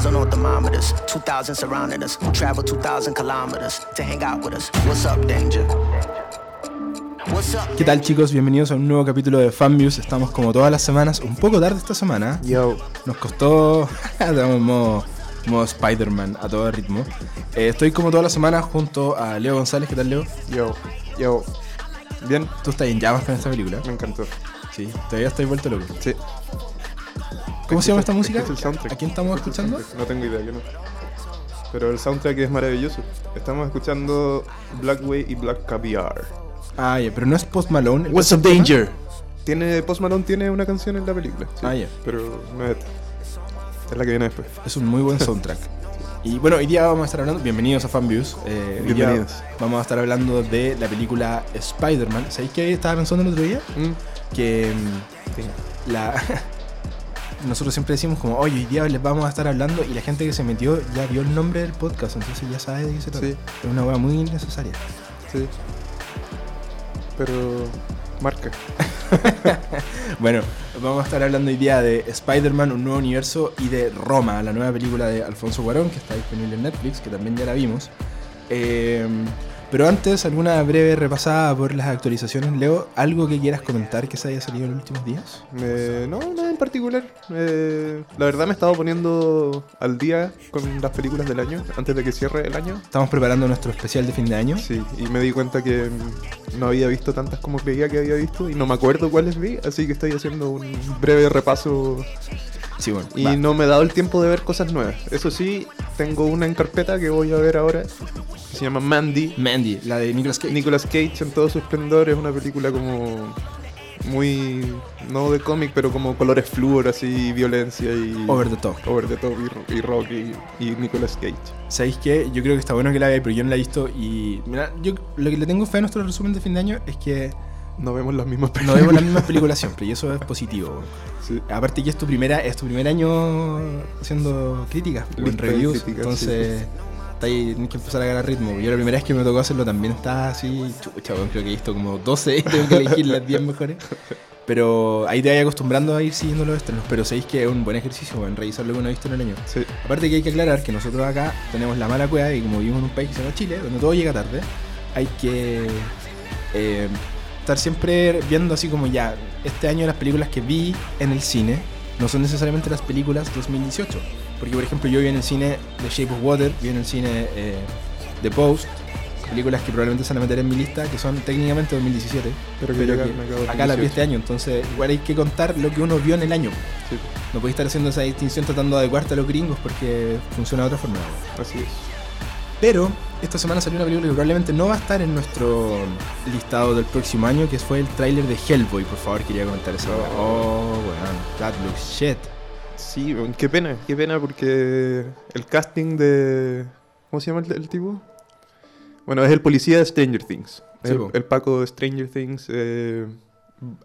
2,000 on thermometers, 2,000 surrounding us. Travel 2,000 kilometers to hang out with us. What's up, danger? What's up? ¿Qué tal chicos? Bienvenidos a un nuevo capítulo de Fanviews. Estamos como todas las semanas, un poco tarde esta semana. Yo, Nos costó... Estamos en modo, modo Spider-Man a todo ritmo. Eh, estoy como todas las semanas junto a Leo González. ¿Qué tal Leo? yo, yo. Bien, Tú estás en llamas con esta película. me encantó. Sí, todavía estoy vuelto loco. Sí. ¿Cómo se llama esta música? Es el soundtrack. ¿A quién estamos es escuchando? No tengo idea, yo no. Pero el soundtrack es maravilloso. Estamos escuchando Blackway y Black Caviar. Ah, ya, pero no es Post Malone. What's up? Danger? Tiene, Post Malone tiene una canción en la película. sí, Ah, ya. Pero no es esta. Es la que viene después. Es un muy buen soundtrack. Y bueno, hoy día vamos a estar hablando. Bienvenidos a Fanviews. Eh, Bienvenidos. Vamos a estar hablando de la película Spider-Man. ¿Sabéis qué estaba pensando el otro día? Mm, Que mm, sí. la. Nosotros siempre decimos como, oye, hoy día les vamos a estar hablando y la gente que se metió ya vio el nombre del podcast, entonces ya sabe de qué se trata. Sí. Es una hueá muy necesaria. Sí. Pero. Marca. Bueno, vamos a estar hablando hoy día de Spider-Man, un nuevo universo, y de Roma, la nueva película de Alfonso Cuarón, que está disponible en Netflix, que también ya la vimos. Eh, pero antes, alguna breve repasada por las actualizaciones. Leo, ¿algo que quieras comentar que se haya salido en los últimos días? Eh, no, nada en particular. Eh, la verdad me he estado poniendo al día con las películas del año, antes de que cierre el año. Estamos preparando nuestro especial de fin de año. Sí, y me di cuenta que no había visto tantas como creía que había visto y no me acuerdo cuáles vi, así que estoy haciendo un breve repaso Sí, bueno. y va. no me he dado el tiempo de ver cosas nuevas. Eso sí, tengo una en carpeta que voy a ver ahora, se llama Mandy. Mandy, la de Nicolas Cage. Nicolas Cage en todo su esplendor es una película como muy, no de cómic, pero como colores flúor, así, violencia y... Over the top. Over the top y, y rock y, y Nicolas Cage. ¿Sabéis qué? Yo creo que está bueno que la veáis, pero yo no la he visto. Y mira, yo lo que le tengo fe a nuestro resumen de fin de año es que No vemos las mismas no películas. vemos las mismas películas siempre, y eso es positivo. Sí. Aparte que es tu primera, es tu primer año haciendo críticas, en reviews, críticas, entonces está ahí, tienes que empezar a agarrar ritmo. Yo la primera vez que me tocó hacerlo también estaba así, chucha, creo que he visto como 12 y tengo que elegir las 10 mejores. Pero ahí te vas acostumbrando a ir siguiendo los estrenos, pero sabéis que es un buen ejercicio, en revisar lo que uno ha visto en el año. Sí. Aparte que hay que aclarar que nosotros acá tenemos la mala cueva y como vivimos en un país que se llama Chile, donde todo llega tarde, hay que eh, estar siempre viendo así como ya, este año las películas que vi en el cine no son necesariamente las películas 2018. Porque por ejemplo yo vi en el cine The Shape of Water, vi en el cine eh, The Post, películas que probablemente se van a meter en mi lista, que son técnicamente 2017, Pero que pero llegan que acá a acá las vi 2018. este año, entonces igual hay que contar lo que uno vio en el año. Sí, No podéis estar haciendo esa distinción tratando de adecuarte a los gringos porque funciona de otra forma. así es. Pero esta semana salió una película que probablemente no va a estar en nuestro listado del próximo año, que fue el tráiler de Hellboy. Por favor, quería comentar eso. Oh. Oh, weón, that looks shit. Sí, qué pena, qué pena porque el casting de... ¿Cómo se llama el, el tipo? Bueno, es el policía de Stranger Things. Sí, el, po. el Paco de Stranger Things eh,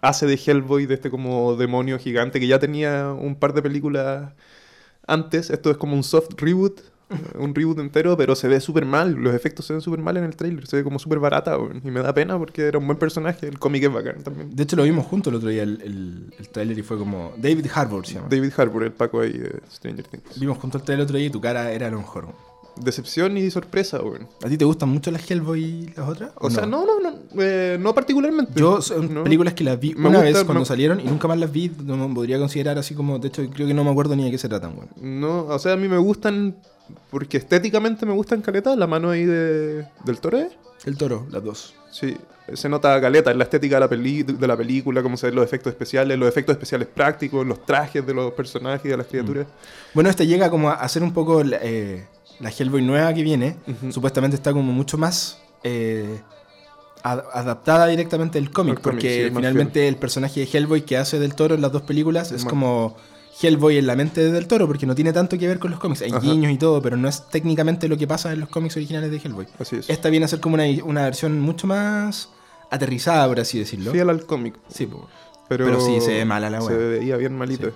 hace de Hellboy, de este como demonio gigante que ya tenía un par de películas antes. Esto es como un soft reboot, un reboot entero, pero se ve súper mal. Los efectos se ven súper mal en el trailer. Se ve como súper barata weón, y me da pena porque era un buen personaje. El cómic es bacán también. De hecho, lo vimos juntos el otro día, el, el, el tráiler, y fue como... David Harbour se llama. David Harbour, el Paco ahí de Stranger Things. Vimos juntos el tráiler el otro día y tu cara era a lo mejor. Decepción y sorpresa, weón. ¿A ti te gustan mucho las Hellboy y las otras? O sea, no, no, no, eh, no particularmente. Yo son No. películas que las vi Me una gusta- vez cuando me- salieron y nunca más las vi. No me podría considerar así como... De hecho, creo que no me acuerdo ni de qué se tratan, weón. No, o sea, a mí me gustan, porque estéticamente me gustan caleta, la mano ahí de, del toro, ¿eh? El toro, las dos. Sí, se nota caleta en la estética de la, peli de la película, cómo se ven los efectos especiales, los efectos especiales prácticos, los trajes de los personajes y de las criaturas. Bueno, este llega como a hacer un poco la, eh, la Hellboy nueva que viene. Supuestamente está como mucho más eh, ad- adaptada directamente del cómic, Al cómic, porque sí, finalmente el personaje de Hellboy que hace del toro en las dos películas es como Hellboy en la mente del toro, porque no tiene tanto que ver con los cómics. Hay Ajá. guiños y todo, pero no es técnicamente lo que pasa en los cómics originales de Hellboy. Así es. Esta viene a ser como una, una versión mucho más aterrizada, por así decirlo. Fiel al cómic. Sí, po. Pero, Pero sí, se ve mala la Se wea. veía bien malita. Sí.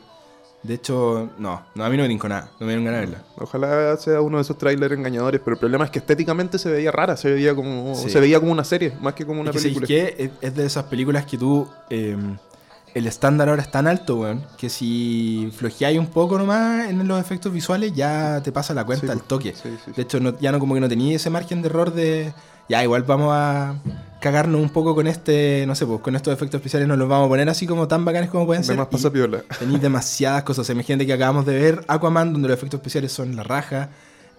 De hecho, no, no, a mí no me brincó nada, no me dieron ganas de verla. Ojalá sea uno de esos trailers engañadores, pero el problema es que estéticamente se veía rara, se veía como Sí. se veía como una serie, más que como una Es que, ¿sabéis película. qué? Es, es de esas películas que tú eh, el estándar ahora es tan alto, weón, que si flojeáis un poco nomás en los efectos visuales, ya te pasa la cuenta Sí, al toque. Sí, sí, sí. De hecho, no- ya no como que no tenía ese margen de error de. Ya, igual vamos a cagarnos un poco con este, no sé, pues con estos efectos especiales nos los vamos a poner así como tan bacanes como pueden ser. Además y pasa piola. Tenéis demasiadas cosas. O sea, imagínate que acabamos de ver Aquaman, donde los efectos especiales son la raja.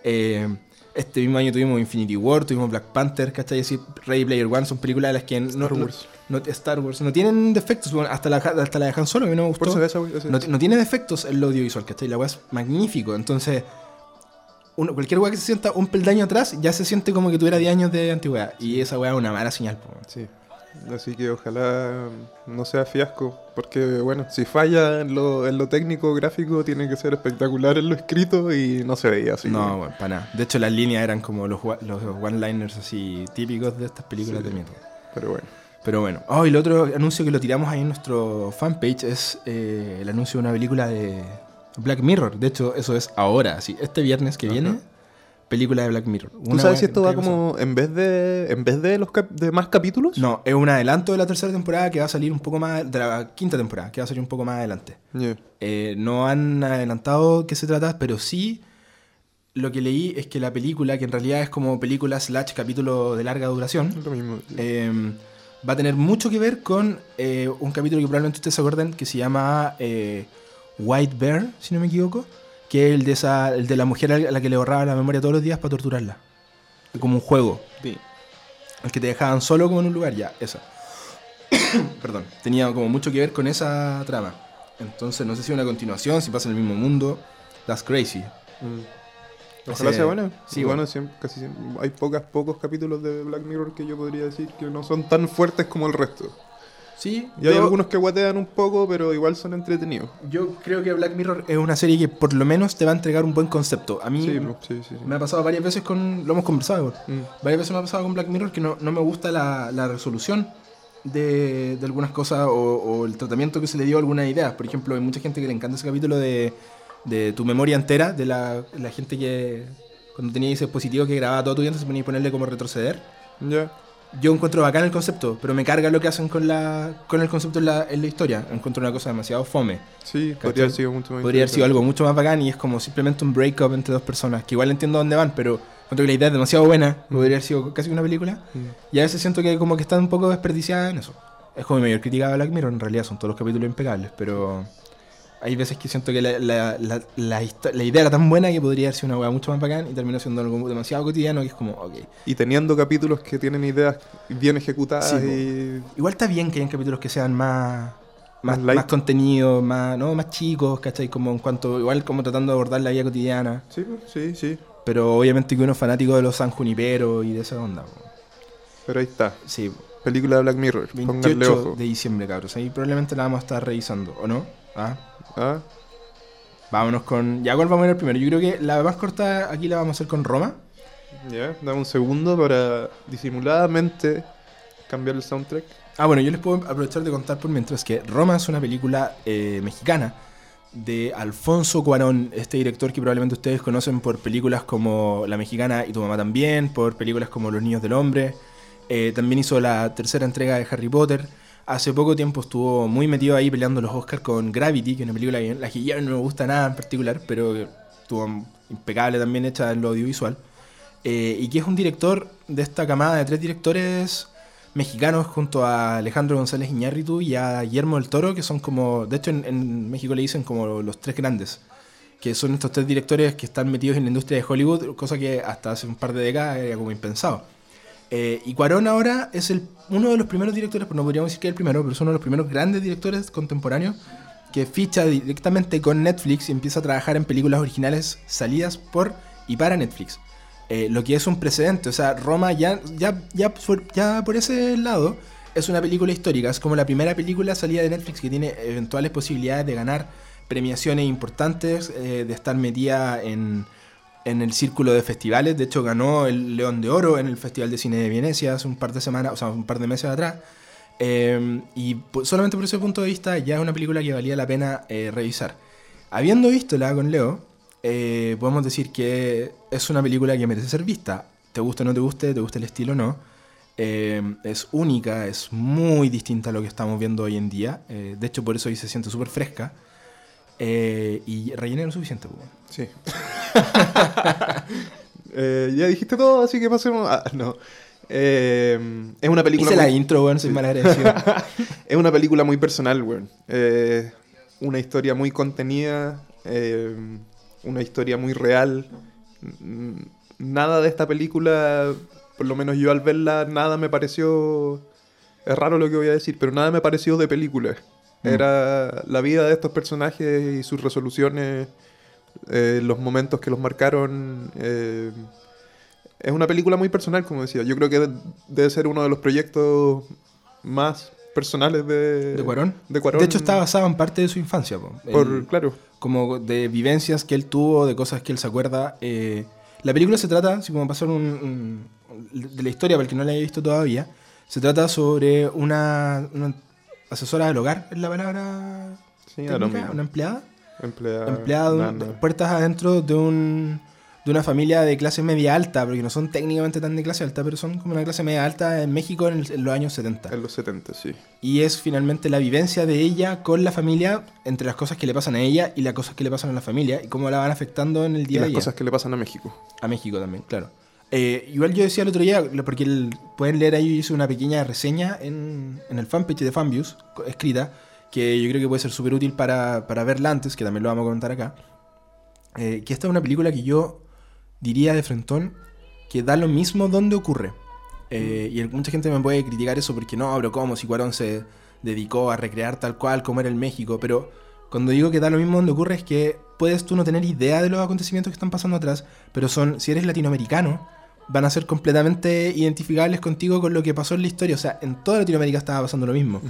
Eh, este mismo año tuvimos Infinity War, tuvimos Black Panther, ¿cachai? Así, Ready Player One son películas de las que no, no-. No- Star Wars no tienen defectos. Bueno, hasta la, hasta la de Han Solo, a mí no me Por gustó. eso güey, esa- No, no tiene defectos el audiovisual, ¿cachai? La weá es magnífico. Entonces, uno, cualquier weá que se sienta un peldaño atrás ya se siente como que tuviera 10 años de antigüedad. Y esa weá es una mala señal, po. Sí. Así que ojalá no sea fiasco, porque bueno, si falla en lo, en lo técnico gráfico tiene que ser espectacular en lo escrito y no se veía así. No, bueno, para nada. De hecho, las líneas eran como los, los one-liners así típicos de estas películas Sí. de. Pero bueno. Pero bueno. Oh, y el otro anuncio que lo tiramos ahí en nuestro fanpage es eh, el anuncio de una película de Black Mirror. De hecho, eso es ahora, así, este viernes que Ajá. viene, película de Black Mirror. ¿Tú sabes si esto va como en vez de en vez de los cap- de más capítulos? No, es un adelanto de la tercera temporada que va a salir un poco más. de la quinta temporada, que va a salir un poco más adelante. Yeah. Eh, no han adelantado qué se trata, pero sí lo que leí es que la película, que en realidad es como película slash capítulo de larga duración, lo mismo. eh, va a tener mucho que ver con eh, un capítulo que probablemente ustedes se acuerden que se llama eh, White Bear, si no me equivoco, que es el de, esa, el de la mujer a la que le borraba la memoria todos los días para torturarla. Como un juego. Sí. El que te dejaban solo como en un lugar, ya, esa. Perdón. Tenía como mucho que ver con esa trama. Entonces no sé si una continuación, si pasa en el mismo mundo. That's crazy. Mm. Ojalá sea buena. sí, bueno, bueno. siempre- casi siempre- hay pocas, pocos capítulos de Black Mirror que yo podría decir que no son tan fuertes como el resto. Sí, Y hay yo- algunos que guatean un poco, pero igual son entretenidos. Yo creo que Black Mirror es una serie que por lo menos te va a entregar un buen concepto. A mí Sí, sí, sí. sí. me ha pasado varias veces con... Lo hemos conversado. Mm. Varias veces me ha pasado con Black Mirror que no, no me gusta la, la resolución de, de algunas cosas o, o el tratamiento que se le dio a algunas ideas. Por ejemplo, hay mucha gente que le encanta ese capítulo de, de tu memoria entera, de la, la gente que cuando tenía ese dispositivo que grababa todo tu vida, se ponía a ponerle como retroceder. Ya. Yo encuentro bacán el concepto, pero me carga lo que hacen con, la, con el concepto en la, en la historia. Encuentro una cosa demasiado fome. Sí, ¿Cachai? podría haber sido mucho más Podría haber sido algo mucho más bacán y es como simplemente un break-up entre dos personas, que igual entiendo dónde van, pero encuentro que la idea es demasiado buena, Mm. podría haber sido casi una película, Mm. y a veces siento que como que está un poco desperdiciada en eso. Es como mi mayor crítica a Black Mirror, en realidad son todos los capítulos impecables, pero hay veces que siento que la, la, la, la histo- la idea era tan buena que podría haber sido una hueá mucho más bacán y terminó siendo algo demasiado cotidiano que es como, ok. Y teniendo capítulos que tienen ideas bien ejecutadas Sí, y... Igual está bien que hayan capítulos que sean más... Más, Más contenido, más, ¿no? más chicos, ¿cachai? Como en cuanto, igual como tratando de abordar la vida cotidiana. Sí, sí, sí. Pero obviamente que uno es fanático de los San Junipero y de esa onda. po. Pero ahí está. Sí, Película de Black Mirror. Pónganle 28 ojo. de diciembre, cabros. Ahí probablemente la vamos a estar revisando, ¿o no? Ah, Ah, vámonos con... Ya, ¿cuál vamos a ir primero? Yo creo que la más corta aquí la vamos a hacer con Roma. ya. Dame un segundo para disimuladamente cambiar el soundtrack. Ah, bueno, yo les puedo aprovechar de contar por mientras que Roma es una película eh, mexicana de Alfonso Cuarón, este director que probablemente ustedes conocen por películas como La Mexicana y Tu Mamá también, por películas como Los Niños del Hombre. Eh, también hizo la tercera entrega de Harry Potter. Hace poco tiempo estuvo muy metido ahí peleando los Oscars con Gravity, que es una película que, la que ya no me gusta nada en particular, pero estuvo impecable también hecha en lo audiovisual. Eh, y que es un director de esta camada de tres directores mexicanos junto a Alejandro González Iñárritu y a Guillermo del Toro, que son como, de hecho en, en México le dicen como los tres grandes, que son estos tres directores que están metidos en la industria de Hollywood, cosa que hasta hace un par de décadas era como impensado. Eh, y Cuarón ahora es uno de los primeros directores, pues no podríamos decir que es el primero, pero es uno de los primeros grandes directores contemporáneos que ficha directamente con Netflix y empieza a trabajar en películas originales salidas por y para Netflix. Eh, lo que es un precedente, o sea, Roma ya por ese lado es una película histórica, es como la primera película salida de Netflix que tiene eventuales posibilidades de ganar premiaciones importantes, eh, de estar metida en, en el círculo de festivales. De hecho, ganó el León de Oro en el Festival de Cine de Venecia hace un par de semanas, o sea, un par de meses atrás. Eh, y po- solamente por ese punto de vista ya es una película que valía la pena eh, revisar. Habiendo visto la con Leo, eh, podemos decir que es una película que merece ser vista. Te guste o no te guste, te guste el estilo o no. Eh, es única, es muy distinta a lo que estamos viendo hoy en día. Eh, de hecho, por eso hoy se siente súper fresca. Eh, y rellené lo suficiente. pues. Sí. Eh, ya dijiste todo, así que pasemos. Ah, no. Eh, es una película. Hice la muy- intro, weón, soy mal agradecido. es una película muy personal, weón. Eh, una historia muy contenida. eh, una historia muy real. Nada de esta película, por lo menos yo al verla, nada me pareció. Es raro lo que voy a decir, pero nada me pareció de película. Mm. Era la vida de estos personajes y sus resoluciones, eh, los momentos que los marcaron. eh, es una película muy personal, como decía. Yo creo que de- debe ser uno de los proyectos más personales de, ¿De Cuarón? De Cuarón. De hecho, está basado en parte de su infancia. po. Por, El- claro. como de vivencias que él tuvo, de cosas que él se acuerda. Eh, la película se trata, así como pasar un, un- de la historia, para el que no la haya visto todavía, se trata sobre una, una asesora del hogar, es la palabra Sí, técnica, una empleada, Empleada. empleada de puertas adentro de un de una familia de clase media alta, porque no son técnicamente tan de clase alta, pero son como una clase media alta en México en, el- en los años 70. En los 70, sí. Y es finalmente la vivencia de ella con la familia, entre las cosas que le pasan a ella y las cosas que le pasan a la familia, y cómo la van afectando en el Y día a las día. cosas que le pasan a México. A México también, claro. Eh, igual yo decía el otro día, porque pueden leer ahí, hice una pequeña reseña en, el fanpage de Fanviews, escrita, que yo creo que puede ser súper útil para, para verla antes, que también lo vamos a comentar acá. Eh, que esta es una película que yo diría de frentón que da lo mismo donde ocurre. Eh, y mucha gente me puede criticar eso porque no, pero ¿cómo? Si Cuarón se dedicó a recrear tal cual como era el México. Pero cuando digo que da lo mismo donde ocurre es que puedes tú no tener idea de los acontecimientos que están pasando atrás, pero son, si eres latinoamericano, van a ser completamente identificables contigo con lo que pasó en la historia. O sea, en toda Latinoamérica estaba pasando lo mismo.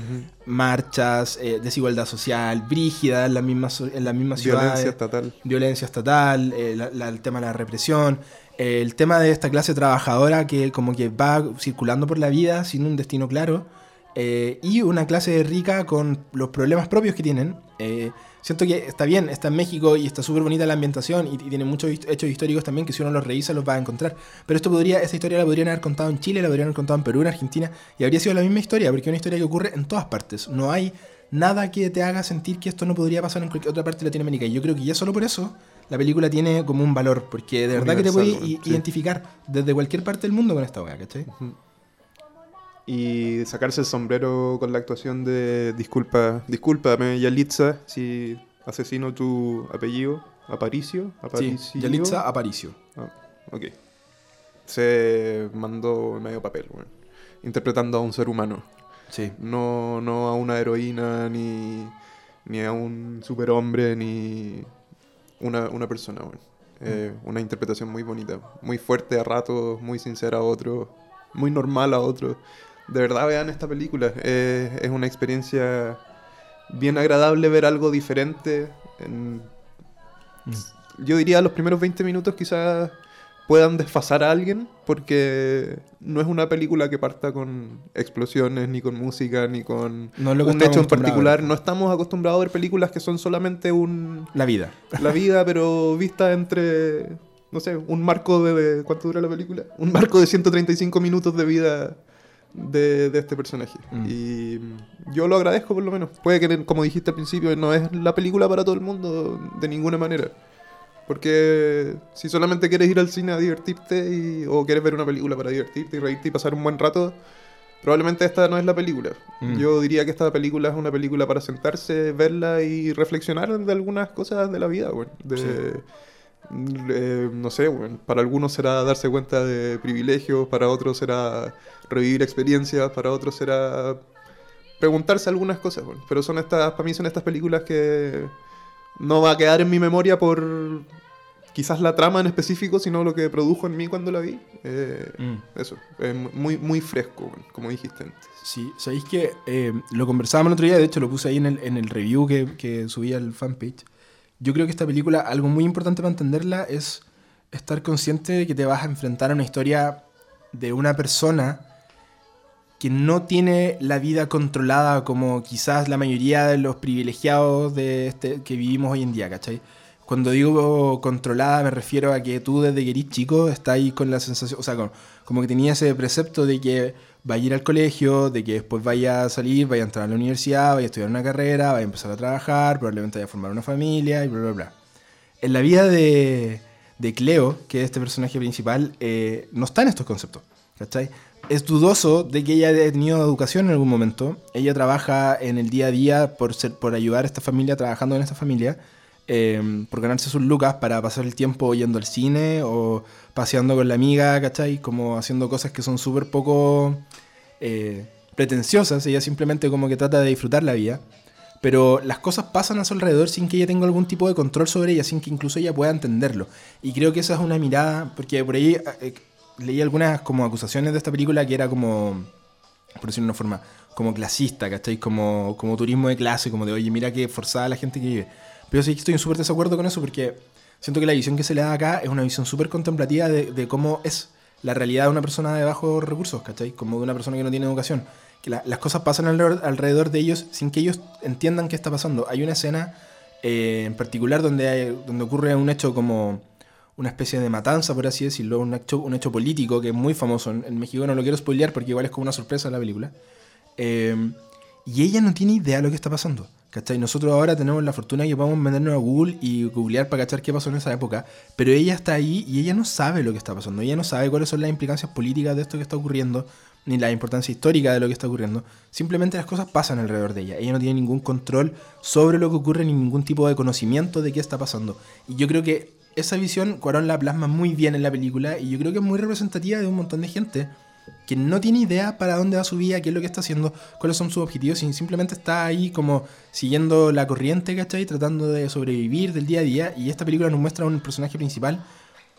Marchas, eh, desigualdad social, brígida en las mismas, en las mismas ciudades Violencia estatal. violencia estatal, eh, la- la- el tema de la represión, eh, el tema de esta clase trabajadora que como que va circulando por la vida sin un destino claro, y una clase rica con los problemas propios que tienen. Siento que está bien, está en México y está súper bonita la ambientación y, y tiene muchos hechos históricos también que si uno los revisa los va a encontrar. Pero esto podría, esta historia la podrían haber contado en Chile, la podrían haber contado en Perú, en Argentina, y habría sido la misma historia, porque es una historia que ocurre en todas partes. No hay nada que te haga sentir que esto no podría pasar en cualquier otra parte de Latinoamérica. Y yo creo que ya solo por eso la película tiene como un valor, porque de verdad que te puedes sí. identificar desde cualquier parte del mundo con esta weá, ¿cachai? Y sacarse el sombrero con la actuación de. Disculpa, discúlpame, Yalitza, si asesino tu apellido. Aparicio. Sí, Aparicio. Yalitza Aparicio. Ah, ok. Se mandó medio papel, weón. Interpretando a un ser humano. Sí. No, no a una heroína, ni, ni a un superhombre, ni una, una persona, weón. Eh, una interpretación muy bonita. Muy fuerte a ratos, muy sincera a otros, muy normal a otros. De verdad vean esta película. Eh, es una experiencia bien agradable ver algo diferente. en- Mm. yo diría los primeros 20 minutos quizás puedan desfasar a alguien porque no es una película que parta con explosiones, ni con música, ni con No un hecho en particular. No estamos acostumbrados a ver películas que son solamente un La vida. la vida, pero vista entre, no sé, un marco de- ¿Cuánto dura la película? Un marco de 135 minutos de vida de, de este personaje. Mm. Y yo lo agradezco por lo menos. Puede que, como dijiste al principio, no es la película para todo el mundo de ninguna manera. Porque si solamente quieres ir al cine a divertirte y- o quieres ver una película para divertirte y reírte y pasar un buen rato, probablemente esta no es la película. Mm. Yo diría que esta película es una película para sentarse, verla y reflexionar de algunas cosas de la vida, güey. De, Sí. Eh, no sé, güey. Para algunos será darse cuenta de privilegios, para otros será revivir experiencias, para otros será preguntarse algunas cosas, güey. Pero son estas, para mí son estas películas que no va a quedar en mi memoria por quizás la trama en específico, sino lo que produjo en mí cuando la vi. Eh, Mm. Eso, es muy, muy fresco, güey, como dijiste antes. Sí, sabéis que eh, lo conversábamos el otro día, de hecho lo puse ahí en el, en el review que, que subí al fanpage. Yo creo que esta película, algo muy importante para entenderla es estar consciente de que te vas a enfrentar a una historia de una persona que no tiene la vida controlada como quizás la mayoría de los privilegiados de este, que vivimos hoy en día, ¿cachai? cuando digo controlada me refiero a que tú desde que eres chico estás ahí con la sensación, o sea, con- como que tenía ese precepto de que va a ir al colegio, de que después vaya a salir, vaya a entrar a la universidad, vaya a estudiar una carrera, vaya a empezar a trabajar, probablemente vaya a formar una familia y bla, bla, bla. En la vida de, de Cleo, que es este personaje principal, eh, no están estos conceptos, ¿cachai? Es dudoso de que ella haya tenido educación en algún momento. Ella trabaja en el día a día por, ser, por ayudar a esta familia, trabajando en esta familia, eh, por ganarse sus lucas para pasar el tiempo yendo al cine o paseando con la amiga, ¿cachai? Como haciendo cosas que son súper poco eh, pretenciosas. Ella simplemente como que trata de disfrutar la vida. Pero las cosas pasan a su alrededor sin que ella tenga algún tipo de control sobre ella, sin que incluso ella pueda entenderlo. Y creo que esa es una mirada, porque por ahí eh, leí algunas como acusaciones de esta película que era como, por decirlo de una forma, como clasista, ¿cachai? Como, como turismo de clase, como de, oye, mira que forzada la gente que vive. Pero sí que estoy en súper desacuerdo con eso porque siento que la visión que se le da acá es una visión súper contemplativa de cómo es la realidad de una persona de bajos recursos, ¿cachai? Como de una persona que no tiene educación. Que la- las cosas pasan alrededor, alrededor de ellos sin que ellos entiendan qué está pasando. Hay una escena eh, en particular donde, hay- donde ocurre un hecho como una especie de matanza, por así decirlo, un hecho, un hecho político que es muy famoso en, México. No lo quiero spoilear porque igual es como una sorpresa la película. Eh, y ella no tiene idea de lo que está pasando. ¿Cachai? Nosotros ahora tenemos la fortuna que podemos meternos a Google y googlear para cachar qué pasó en esa época, pero ella está ahí y ella no sabe lo que está pasando. Ella no sabe cuáles son las implicancias políticas de esto que está ocurriendo, ni la importancia histórica de lo que está ocurriendo. Simplemente las cosas pasan alrededor de ella. Ella no tiene ningún control sobre lo que ocurre, ni ningún tipo de conocimiento de qué está pasando. Y yo creo que esa visión Cuarón la plasma muy bien en la película y yo creo que es muy representativa de un montón de gente que no tiene idea para dónde va su vida, qué es lo que está haciendo, cuáles son sus objetivos, y simplemente está ahí como siguiendo la corriente, ¿cachai? Tratando de sobrevivir del día a día. Y esta película nos muestra un personaje principal,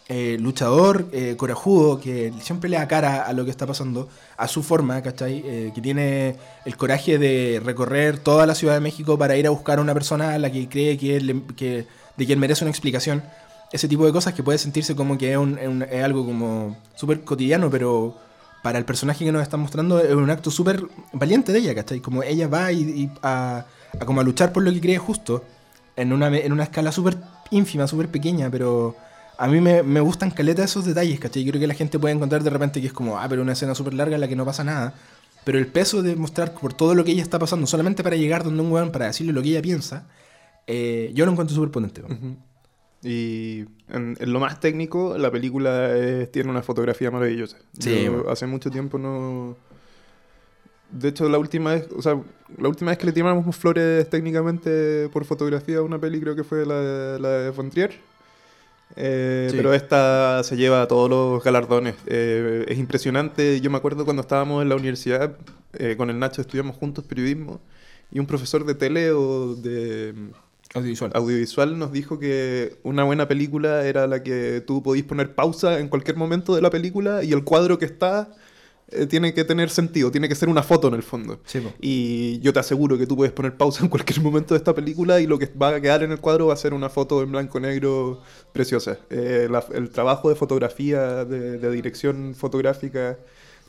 eh, luchador, eh, corajudo, que siempre le da cara a lo que está pasando, a su forma, ¿cachai? Eh, que tiene el coraje de recorrer toda la Ciudad de México para ir a buscar a una persona a la que cree que, le- que- de quien merece una explicación. Ese tipo de cosas que puede sentirse como que es, es algo como súper cotidiano, pero para el personaje que nos están mostrando es un acto súper valiente de ella, ¿cachai? Como ella va y, a, como a luchar por lo que cree justo en una, en una escala súper ínfima, súper pequeña, pero a mí me, me gustan caleta esos detalles, ¿cachai? Creo que la gente puede encontrar de repente que es como, ah, pero una escena súper larga en la que no pasa nada. Pero el peso de mostrar por todo lo que ella está pasando, solamente para llegar donde un weón, para decirle lo que ella piensa, eh, yo lo encuentro súper potente. weón. Ujú. Y en, en lo más técnico, la película eh, tiene una fotografía maravillosa. Sí, Yo bueno. hace mucho tiempo no. De hecho, la última vez, o sea, la última vez que le tiramos flores técnicamente por fotografía a una peli creo que fue la, la de Von Trier. Eh, Sí. Pero esta se lleva todos los galardones. Eh, es impresionante. Yo me acuerdo cuando estábamos en la universidad, eh, con el Nacho estudiamos juntos periodismo, y un profesor de tele o de Audiovisual. audiovisual nos dijo que una buena película era la que tú podís poner pausa en cualquier momento de la película y el cuadro que está eh, tiene que tener sentido, tiene que ser una foto en el fondo. Sí, po. Y yo te aseguro que tú puedes poner pausa en cualquier momento de esta película y lo que va a quedar en el cuadro va a ser una foto en blanco y negro preciosa. Eh, la- el trabajo de fotografía, de, de dirección fotográfica,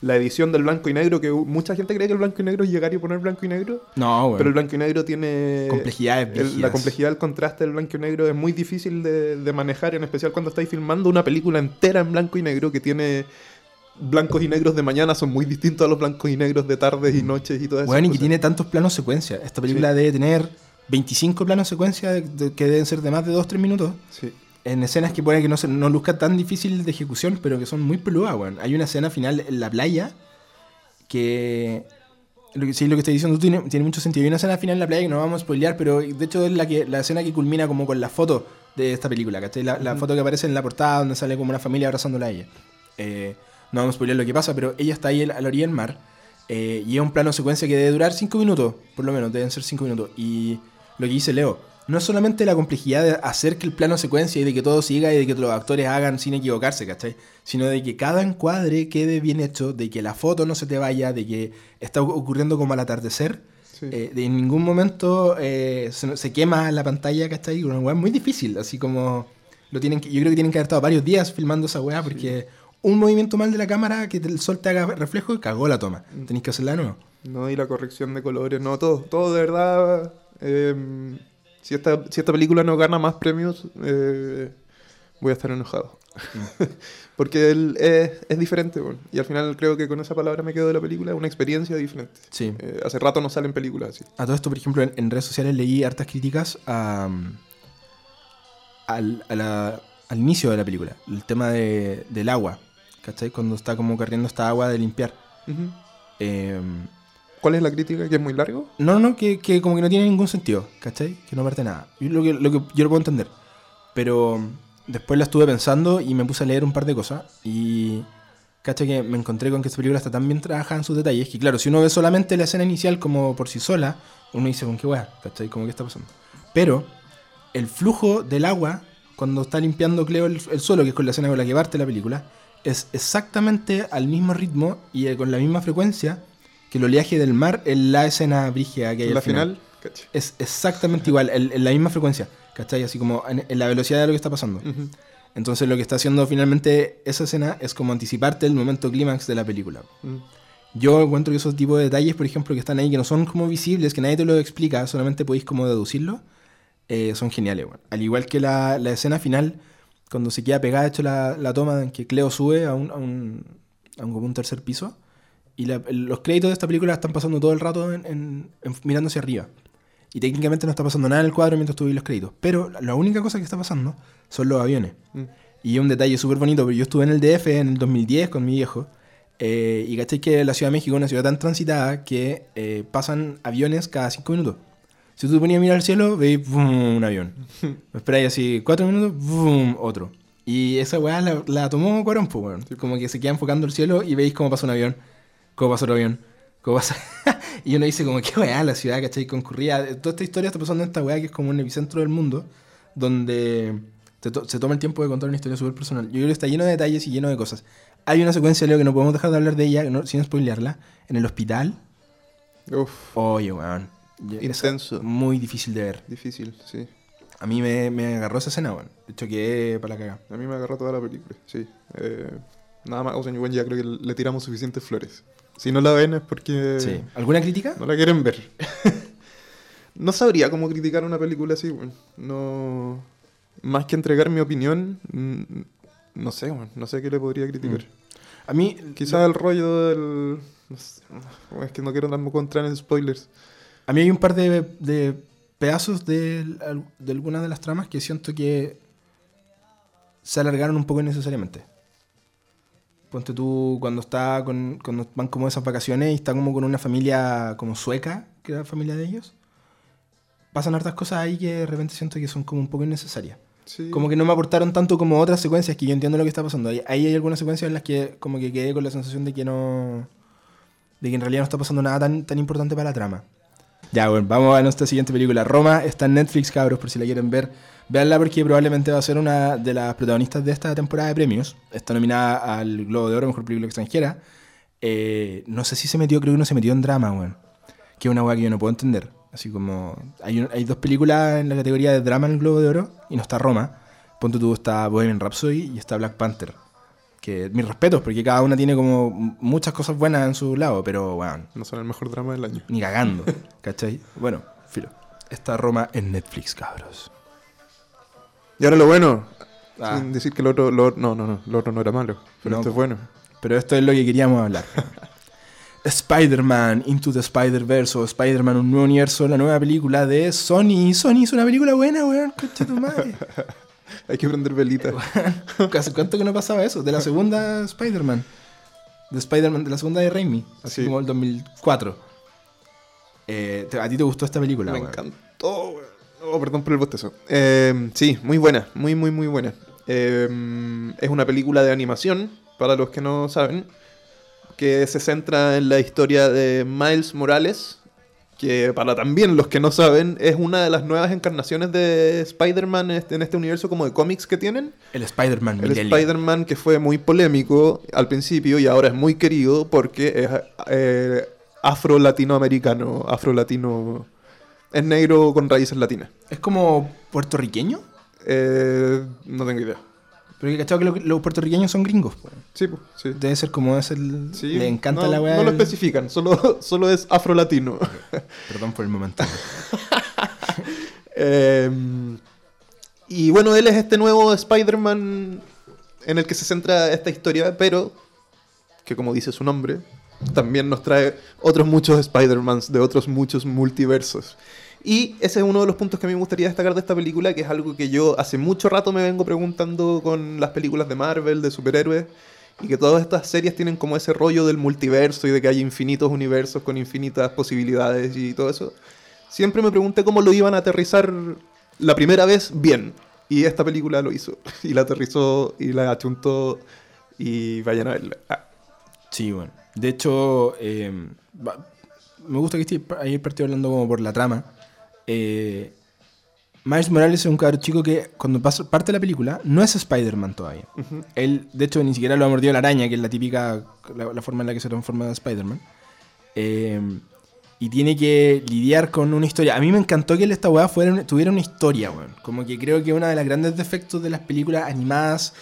la edición del blanco y negro, que mucha gente cree que el blanco y negro es llegar y poner blanco y negro. No, weón. Pero el blanco y negro tiene... Complejidades el-. La complejidad del contraste del blanco y negro es muy difícil de, de manejar, en especial cuando estáis filmando una película entera en blanco y negro que tiene... Blancos y negros de mañana son muy distintos a los blancos y negros de tardes y noches y todas esas Bueno, y que tiene tantos planos secuencia. Esta película Sí. debe tener 25 planos secuencia de- de- que deben ser de más de 2-3 minutos. Sí. En escenas que puede que no, se, no luzca tan difícil de ejecución, pero que son muy peludas, weón. Hay una escena final en la playa que. Lo que sí, lo que estoy diciendo tiene, tiene mucho sentido. Hay una escena final en la playa que no vamos a spoilear, pero de hecho es la, que, la escena que culmina como con la foto de esta película, ¿cachai? La, la foto que aparece en la portada donde sale como una familia abrazándola a ella. Eh, no vamos a spoilear lo que pasa, pero ella está ahí a la orilla del mar eh, y es un plano secuencia que debe durar 5 minutos, por lo menos, deben ser 5 minutos. Y lo que dice Leo, no es solamente la complejidad de hacer que el plano secuencia y de que todo siga y de que los actores hagan sin equivocarse, ¿cachai? Sino de que cada encuadre quede bien hecho, de que la foto no se te vaya, de que está ocurriendo como al atardecer. Sí. Eh, de en ningún momento eh, se, se quema la pantalla, ¿cachai? Una weá muy difícil, así como lo tienen que, yo creo que tienen que haber estado varios días filmando esa weá porque un movimiento mal de la cámara que el sol te haga reflejo y cagó la toma. Tenéis que hacerla de nuevo. No, y la corrección de colores, no, todo, todo de verdad. eh, Si esta, si esta película no gana más premios, eh, voy a estar enojado. Mm. Porque él es, es diferente, bueno. y al final creo que con esa palabra me quedo de la película, una experiencia diferente. Sí. Eh, hace rato no salen películas así. A todo esto, por ejemplo, en, en redes sociales leí hartas críticas a, al, a la- al inicio de la película. El tema de- del agua. ¿Cachai? Cuando está como corriendo esta agua de limpiar. Eh, ¿Cuál es la crítica? ¿Que es muy largo? no, no, que, que como que no tiene ningún sentido. ¿Cachai? Que no parte nada. Y lo que, lo que yo lo puedo entender. Pero después la estuve pensando y me puse a leer un par de cosas. Y. ¿Cachai? Que me encontré con que esta película está tan bien trabajada en sus detalles que, claro, si uno ve solamente la escena inicial como por sí sola, uno dice, ¿con qué weá? ¿Cachai? Como, ¿qué está pasando? Pero el flujo del agua, cuando está limpiando Cleo el, el suelo, que es con la escena con la que parte la película, es exactamente al mismo ritmo y eh, con la misma frecuencia que el oleaje del mar en la escena brígida que hay la al final. final. Es exactamente igual, en, la misma frecuencia, ¿cachai? Así como en, en la velocidad de lo que está pasando. Ujú. Entonces lo que está haciendo finalmente esa escena es como anticiparte el momento clímax de la película. Mm. Yo encuentro que esos tipos de detalles, por ejemplo, que están ahí, que no son como visibles, que nadie te lo explica, solamente podéis como deducirlo, eh, son geniales. weón. Al igual que la, la escena final, cuando se queda pegada, hecho la, la toma en que Cleo sube a un, a un, a un, como un tercer piso, y la- los créditos de esta película están pasando todo el rato en, en- en- mirando hacia arriba. Y técnicamente no está pasando nada en el cuadro mientras tú ves los créditos. Pero la- única cosa que está pasando son los aviones. Mm. Y un detalle súper bonito, porque yo estuve en el DF en el 2010 con mi viejo, eh, y caché que la Ciudad de México es una ciudad tan transitada que eh, pasan aviones cada cinco minutos. Si tú te ponías a mirar al cielo, veis un avión. Esperáis así cuatro minutos, ¡pum! otro. Y esa weá la, la tomó Cuarón, pues, weón. Como que se queda enfocando el cielo y veis cómo pasa un avión, cómo pasa otro avión, cómo pasa... y uno dice como, qué weá la ciudad, ¿cachai? Concurrida. Toda esta historia está pasando en esta weá que es como un epicentro del mundo, donde to- se toma el tiempo de contar una historia súper personal. Yo creo que está lleno de detalles y lleno de cosas. Hay una secuencia, Leo, que no podemos dejar de hablar de ella, no- sin spoilearla, en el hospital. Uf, Oye, weón. Intenso. Muy difícil de ver. difícil, sí. A mí me, me agarró esa escena, weón. De hecho, quedé para la cagada. A mí me agarró toda la película, sí. Eh, nada más, o sea, bueno, ya creo que le tiramos suficientes flores. Si no la ven es porque Sí. ¿Alguna crítica? no la quieren ver. no sabría cómo criticar una película así, bueno. No... Más que entregar mi opinión, mm, no sé, bueno, no sé qué le podría criticar. A mí, Quizás el rollo del... no sé, es que no quiero darme contra en spoilers. A mí hay un par de, de pedazos de, de algunas de las tramas que siento que se alargaron un poco innecesariamente. Ponte tú cuando está con, cuando van como esas vacaciones y está como con una familia como sueca, que es la familia de ellos. Pasan hartas cosas ahí que de repente siento que son como un poco innecesarias. Sí. Como que no me aportaron tanto como otras secuencias que yo entiendo lo que está pasando. Ahí, ahí hay algunas secuencias en las que como que quedé con la sensación de que no... De que en realidad no está pasando nada tan, tan importante para la trama. Ya, bueno, vamos a nuestra siguiente película. Roma está en Netflix, cabros, por si la quieren ver. Véanla porque probablemente va a ser una de las protagonistas de esta temporada de premios. Está nominada al Globo de Oro, Mejor Película Extranjera. Eh, no sé si se metió, creo que no se metió en drama, weón. Que es una weá que yo no puedo entender. Así como... Hay, un- hay dos películas en la categoría de drama en el Globo de Oro y no está Roma. Ponte tú, está Bohemian Rhapsody y está Black Panther. Que mis respetos, porque cada una tiene como muchas cosas buenas en su lado, pero, weón, No son el mejor drama del año. ni cagando, ¿cachai? Bueno, filo. Está Roma en Netflix, cabros. Y ahora lo bueno. Ah. Sin decir que lo otro, lo- no, no, no, lo otro no era malo. Pero No. esto es bueno. Pero esto es lo que queríamos hablar. Spider-Man Into the Spider-Verse o Spider-Man Un Nuevo Universo, la nueva película de Sony. Sony es una película buena, weón, concha tu madre. Hay que prender velitas. ¿Hace cuánto que no pasaba eso? De la segunda Spider-Man. De Spider-Man, de la segunda de Raimi. Así Sí. como el 2004. Eh, ¿A ti te gustó esta película, Me encantó. Oh, perdón por el bostezo. Eh, sí, muy buena, muy, muy, muy buena. Eh, es una película de animación, para los que no saben, que se centra en la historia de Miles Morales, que para también los que no saben, es una de las nuevas encarnaciones de Spider-Man en este, este universo como de cómics que tienen. El Spider-Man El. Spider-Man que fue muy polémico al principio y ahora es muy querido porque es eh, afro-latinoamericano, afro-latino... Es negro con raíces latinas. ¿Es como puertorriqueño? Eh, no tengo idea. Pero que cachado que lo- los puertorriqueños son gringos, pues. Sí, pues, sí. Debe ser como es el. Sí, le encanta no, la weá. No lo especifican, solo, solo es afro-latino. Perdón por el momento. Eh, y bueno, él es este nuevo Spider-Man en el que se centra esta historia, pero que como dice su nombre, también nos trae otros muchos Spider-Mans de otros muchos multiversos. Y ese es uno de los puntos que a mí me gustaría destacar de esta película, que es algo que yo hace mucho rato me vengo preguntando con las películas de Marvel, de superhéroes, y que todas estas series tienen como ese rollo del multiverso y de que hay infinitos universos con infinitas posibilidades y todo eso. Siempre me pregunté cómo lo iban a aterrizar la primera vez bien. Y esta película lo hizo. Y la aterrizó y la achuntó y vayan a verla. Ah, Sí, bueno. De hecho, eh, me gusta que esté ahí partido hablando como por la trama. Eh, Miles Morales es un cabrón chico que cuando pasa- parte la película no es Spider-Man todavía. Él, de hecho, ni siquiera lo ha mordido la araña, que es la típica, la, la forma en la que se transforma Spider-Man. Eh, y tiene que lidiar con una historia. A mí me encantó que esta weá fuera, tuviera una historia, weón. Como que creo que uno de los grandes defectos de las películas animadas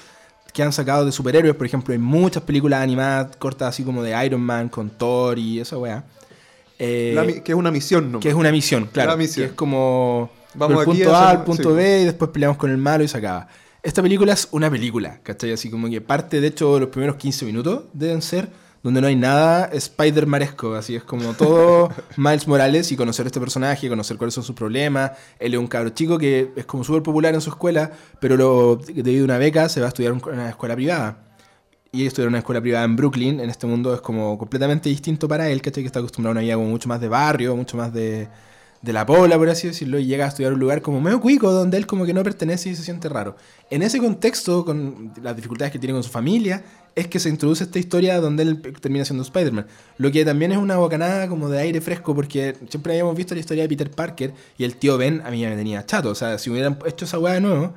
que han sacado de superhéroes, por ejemplo, hay muchas películas animadas cortas así como de Iron Man con Thor y esa weá. Eh, la que es una misión, ¿no? que es una misión, claro. Una misión. Que es como Vamos aquí punto a al punto sí. B y después peleamos con el malo y se acaba. Esta película es una película, ¿cachai? Así como que parte, de hecho, los primeros 15 minutos deben ser donde no hay nada Spider-Maresco, así es como todo Miles Morales y conocer a este personaje, conocer cuáles son sus problemas. Él es un cabro chico que es como súper popular en su escuela, pero lo, debido a una beca se va a estudiar en una escuela privada. Y estudiar en una escuela privada en Brooklyn, en este mundo, es como completamente distinto para él, ¿cachai? Que está acostumbrado a una vida como mucho más de barrio, mucho más de, de la pobla, por así decirlo, y llega a estudiar un lugar como medio cuico, donde él como que no pertenece y se siente raro. En ese contexto, con las dificultades que tiene con su familia, es que se introduce esta historia donde él termina siendo Spider-Man. Lo que también es una bocanada como de aire fresco, porque siempre habíamos visto la historia de Peter Parker y el tío Ben a mí ya me tenía chato. O sea, si hubieran hecho esa weá de nuevo,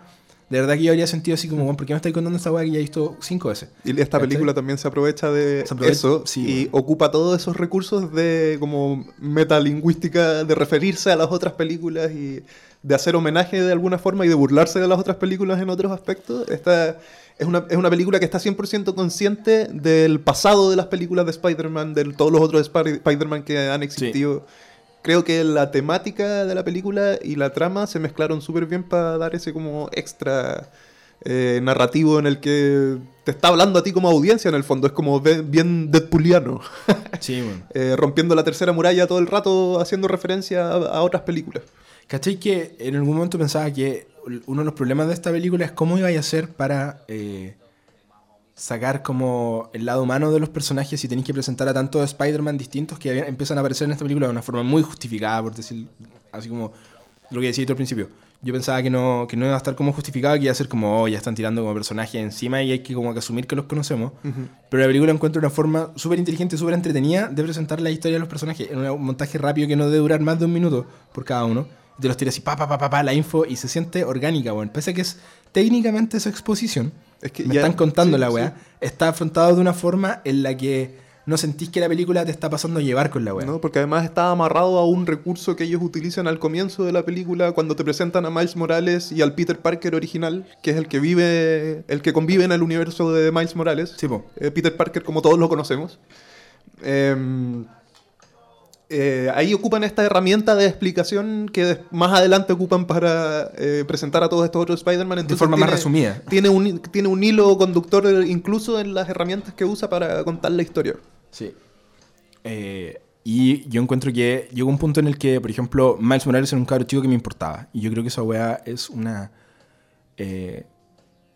de verdad que yo habría sentido así como, "Bueno, ¿por qué me estáis contando esta weá que ya he visto cinco veces? Y esta ¿Cachai? película también se aprovecha de Se aprovecha- eso sí, y bueno. ocupa todos esos recursos de como metalingüística, de referirse a las otras películas y de hacer homenaje de alguna forma y de burlarse de las otras películas en otros aspectos. Esta es una, es una película que está 100% consciente del pasado de las películas de Spider-Man, de todos los otros Spider-Man que han existido. Creo que la temática de la película y la trama se mezclaron súper bien para dar ese como extra eh, narrativo en el que te está hablando a ti como audiencia en el fondo. Es como bien Deadpooliano, Sí, bueno. eh, rompiendo la tercera muralla todo el rato haciendo referencia a, a otras películas. ¿Cachai? Que en algún momento pensaba que uno de los problemas de esta película es cómo iba a hacer para eh, sacar como el lado humano de los personajes y tenéis que presentar a tantos Spider-Man distintos que empiezan a aparecer en esta película de una forma muy justificada, por decir así como lo que decía tú al principio. Yo pensaba que no, que no iba a estar como justificado, que iba a ser como, oh, ya están tirando como personajes encima y hay que como que asumir que los conocemos. Pero la película encuentra una forma súper inteligente, súper entretenida de presentar la historia de los personajes en un montaje rápido que no debe durar más de un minuto por cada uno. Te los tira así, pa, pa, pa, pa, pa, la info y se siente orgánica, bueno. Pese a que es técnicamente su exposición, Es que me ya- están contando sí, la sí. weá, está afrontado de una forma en la que no sentís que la película te está pasando a llevar con la weá. ¿no? Porque además está amarrado a un recurso que ellos utilizan al comienzo de la película cuando te presentan a Miles Morales y al Peter Parker original, que es el que vive, el que convive en el universo de Miles Morales. Sí, po. Eh, Peter Parker como todos lo conocemos. Em, eh, ahí ocupan esta herramienta de explicación que más adelante ocupan para eh, presentar a todos estos otros Spider-Man. de forma más tiene- resumida. Tiene un, tiene un hilo conductor eh, incluso en las herramientas que usa para contar la historia. Sí. Eh, y yo encuentro que llegó un punto en el que, por ejemplo, Miles Morales era un cabro chico que me importaba. Y yo creo que esa weá es una. eh,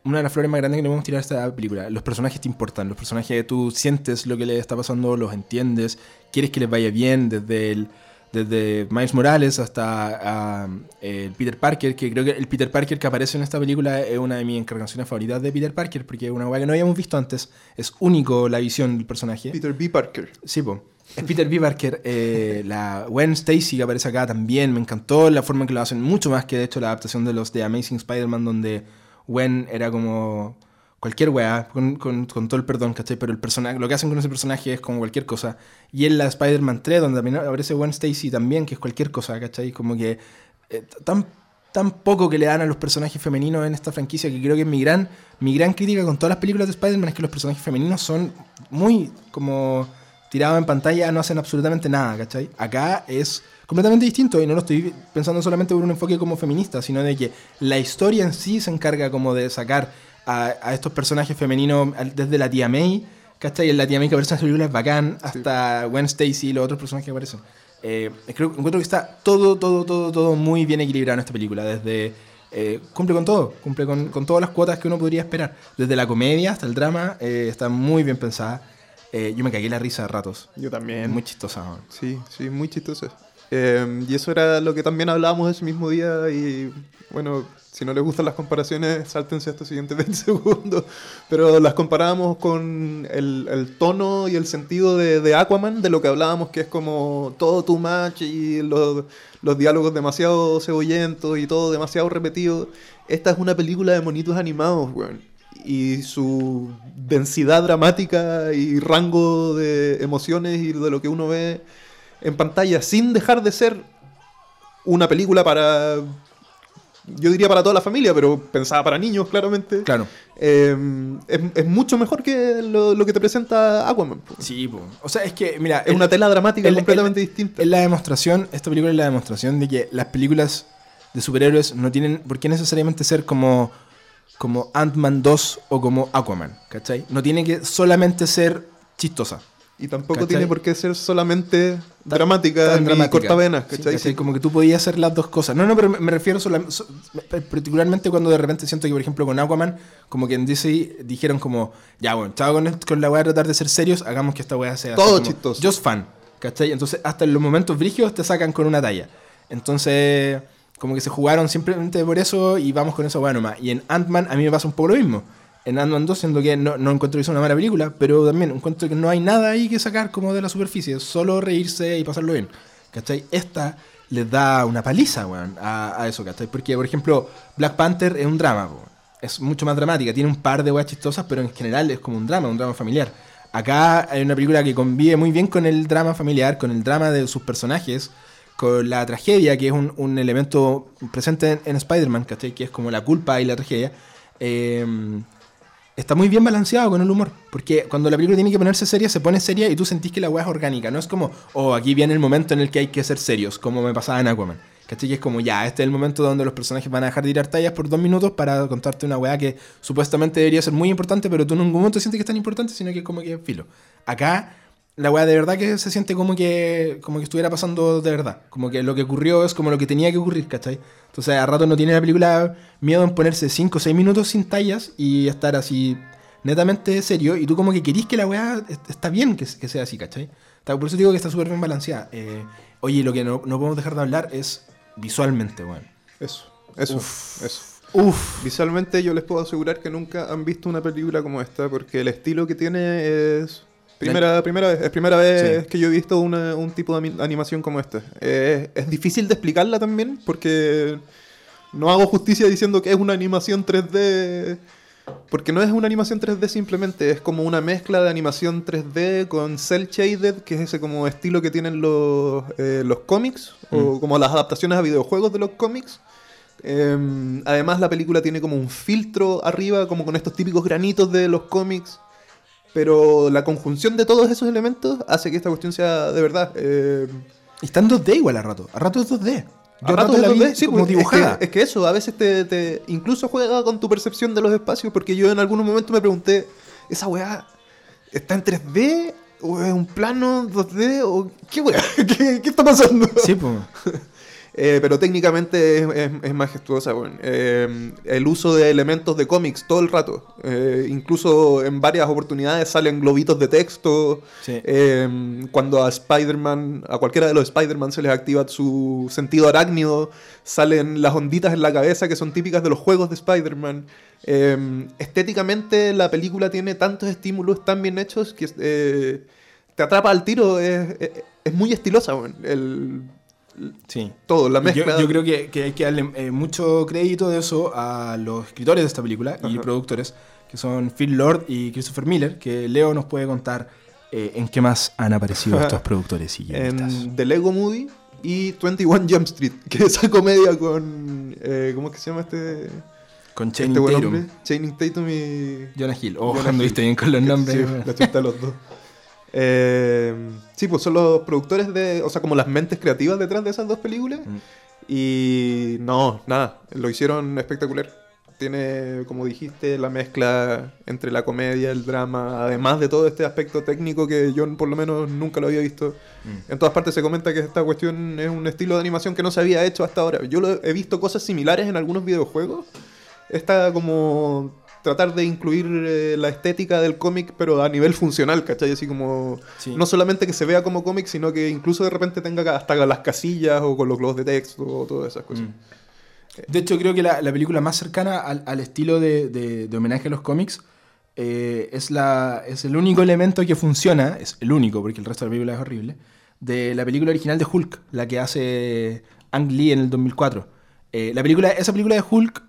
una de las flores más grandes que le podemos tirar a esta película. Los personajes te importan. Los personajes, tú sientes lo que les está pasando, los entiendes, quieres que les vaya bien, desde el. Desde Miles Morales hasta ah, el Peter Parker, que creo que el Peter Parker que aparece en esta película es una de mis encarnaciones favoritas de Peter Parker, porque es una weá que no habíamos visto antes. Es único la visión del personaje. Peter B. Parker. Sí, po. Es Peter B. Parker. eh, la Gwen Stacy que aparece acá también. Me encantó la forma en que lo hacen. Mucho más que de hecho la adaptación de los de Amazing Spider-Man, donde Gwen era como cualquier weá, con, con- con todo el perdón, ¿cachai? Pero el personaje, lo que hacen con ese personaje es como cualquier cosa. Y en la Spider-Man 3, donde también aparece Gwen Stacy también, que es cualquier cosa, ¿cachai? Como que eh, tan, tan poco que le dan a los personajes femeninos en esta franquicia que creo que mi gran, mi gran crítica con todas las películas de Spider-Man es que los personajes femeninos son muy como tirados en pantalla no hacen absolutamente nada, ¿cachai? Acá es completamente distinto y no lo estoy pensando solamente por un enfoque como feminista, sino de que la historia en sí se encarga como de sacar a, a estos personajes femeninos desde la tía May, ¿cachai? La tía May que aparece en las películas es bacán, hasta Gwen Stacy y los otros personajes que aparecen. Eh, creo, encuentro que está todo, todo, todo, todo muy bien equilibrado en esta película, desde... eh, cumple con todo, cumple con, con todas las cuotas que uno podría esperar. Desde la comedia hasta el drama, eh, está muy bien pensada. Eh, yo me cagué la risa a ratos. Yo también. muy chistosa. man. Sí, sí, muy chistoso. Eh, y eso era lo que también hablábamos ese mismo día y bueno, si no les gustan las comparaciones, sáltense estos siguientes 20 segundos. Pero las comparábamos con el, el tono y el sentido de, de Aquaman, de lo que hablábamos, que es como todo too much y los, los diálogos demasiado cebollentos y todo demasiado repetido. Esta es una película de monitos animados, weón. Y su densidad dramática y rango de emociones y de lo que uno ve en pantalla, sin dejar de ser una película para, yo diría para toda la familia, pero pensada para niños, claramente. Claro. Eh, es, es mucho mejor que lo, lo que te presenta Aquaman. Sí, po. o sea, es que, mira, Es una tela dramática el- completamente el- distinta. Es la demostración, esta película es la demostración de que las películas de superhéroes no tienen por qué necesariamente ser como, como Ant-Man 2 o como Aquaman, ¿cachai? No tiene que solamente ser chistosa. Y tampoco ¿cachai? tiene por qué ser solamente dramática tan ni dramática. cortavenas, Sí, ¿cachai? Como que tú podías hacer las dos cosas. No, no, pero me, refiero solam- so- particularmente cuando de repente siento que, por ejemplo, con Aquaman, como que en DC dijeron como, ya, bueno, chao con, esto- con la weá de tratar de ser serios, hagamos que esta weá sea Todo chistoso. Just ¿cachai? Entonces, hasta en los momentos brígidos te sacan con una talla. Entonces, como que se jugaron simplemente por eso y vamos con esa weá nomás. Y en Ant-Man a mí me pasa un poco lo mismo. En Ant-Man 2, siendo que no, no encuentro que sea una mala película, pero también encuentro que no hay nada ahí que sacar como de la superficie, solo reírse y pasarlo bien. ¿Cachai? Esta les da una paliza, weón, a, a eso, ¿cachai? Porque, por ejemplo, Black Panther es un drama, weón. Es mucho más dramática, tiene un par de weas chistosas, pero en general es como un drama, un drama familiar. Acá hay una película que convive muy bien con el drama familiar, con el drama de sus personajes, con la tragedia, que es un, un elemento presente en, en Spider-Man, ¿cachai? Que es como la culpa y la tragedia. Eh, está muy bien balanceado con el humor. Porque cuando la película tiene que ponerse seria, se pone seria y tú sentís que la weá es orgánica. No es como, oh, aquí viene el momento en el que hay que ser serios, como me pasaba en Aquaman. ¿Cachai? Que es como, ya, este es el momento donde los personajes van a dejar de tirar tallas por dos minutos para contarte una weá que supuestamente debería ser muy importante, pero tú en ningún momento sientes que es tan importante, sino que es como que filo. Acá, la weá de verdad que se siente como que, como que estuviera pasando de verdad. Como que lo que ocurrió es como lo que tenía que ocurrir, ¿cachai? Entonces, a rato no tiene la película miedo en ponerse 5 o 6 minutos sin tallas y estar así netamente serio. Y tú como que querís que la weá est- está bien que, que sea así, ¿cachai? Por eso digo que está súper bien balanceada. Eh, oye, lo que no, no podemos dejar de hablar es visualmente, weón. Eso, eso, Uf. eso. Uf. Visualmente yo les puedo asegurar que nunca han visto una película como esta porque el estilo que tiene es primera, primera vez, es primera vez Sí. que yo he visto una- un tipo de animación como esta. Eh, es difícil de explicarla también porque no hago justicia diciendo que es una animación 3D porque no es una animación 3D simplemente, es como una mezcla de animación 3D con cel shaded, que es ese como estilo que tienen los, eh, los cómics, o como las adaptaciones a videojuegos de los cómics. Eh, además la película tiene como un filtro arriba, como con estos típicos granitos de los cómics. Pero la conjunción de todos esos elementos hace que esta cuestión sea de verdad. eh, Y está en 2D igual a rato. A rato es 2D. a ratos la es vi 2D, sí, como pues, es dibujada. que- Es que, eso, a veces te, te- incluso juega con tu percepción de los espacios, porque yo en algún momento me pregunté, ¿esa weá está en 3D? ¿O es un plano 2D? ¿O qué weá? ¿Qué, qué está pasando? Sí, pues. Eh, pero técnicamente es, es- es majestuosa, weón. Eh, el uso de elementos de cómics todo el rato. Eh, incluso en varias oportunidades salen globitos de texto. Sí. Eh, cuando a Spider-Man, a cualquiera de los Spider-Man se les activa su sentido arácnido, salen las onditas en la cabeza que son típicas de los juegos de Spider-Man. Eh, estéticamente la película tiene tantos estímulos tan bien hechos que eh, te atrapa al tiro. Es, muy estilosa, weón. El, Sí. todo, la Yo, mezcla. yo creo que, que hay que darle eh, mucho crédito de eso a los escritores de esta película y Ajá. productores, que son Phil Lord y Christopher Miller, que Leo nos puede contar eh, en qué más han aparecido estos productores y guionistas. en The Lego Movie y 21 Jump Street, que es esa comedia con. eh, ¿Cómo es que se llama este, Con este Channing buen Tatum, hombre? Channing Tatum y. Jonah Hill. Oh, Jonah anduviste bien con los nombres. Sí, la chuta los dos. Eh, sí, pues son los productores de. O sea, como las mentes creativas detrás de esas dos películas. Mm. Y no, nada, lo hicieron espectacular. Tiene, como dijiste, la mezcla entre la comedia, el drama, además de todo este aspecto técnico que yo por lo menos nunca lo había visto. Mm. En todas partes se comenta que esta cuestión es un estilo de animación que no se había hecho hasta ahora. Yo lo, he visto cosas similares en algunos videojuegos. Esta como tratar de incluir eh, la estética del cómic, pero a nivel funcional, ¿cachai? Así como... Sí. No solamente que se vea como cómic, sino que incluso de repente tenga hasta las casillas o con los globos de texto o todas esas cosas. Mm. De hecho, creo que la, la película más cercana al, al estilo de, de- de homenaje a los cómics eh, es, la, es el único elemento que funciona, es el único, porque el resto de la película es horrible, de la película original de Hulk, la que hace Ang Lee en el 2004. Eh, la película, esa película de Hulk,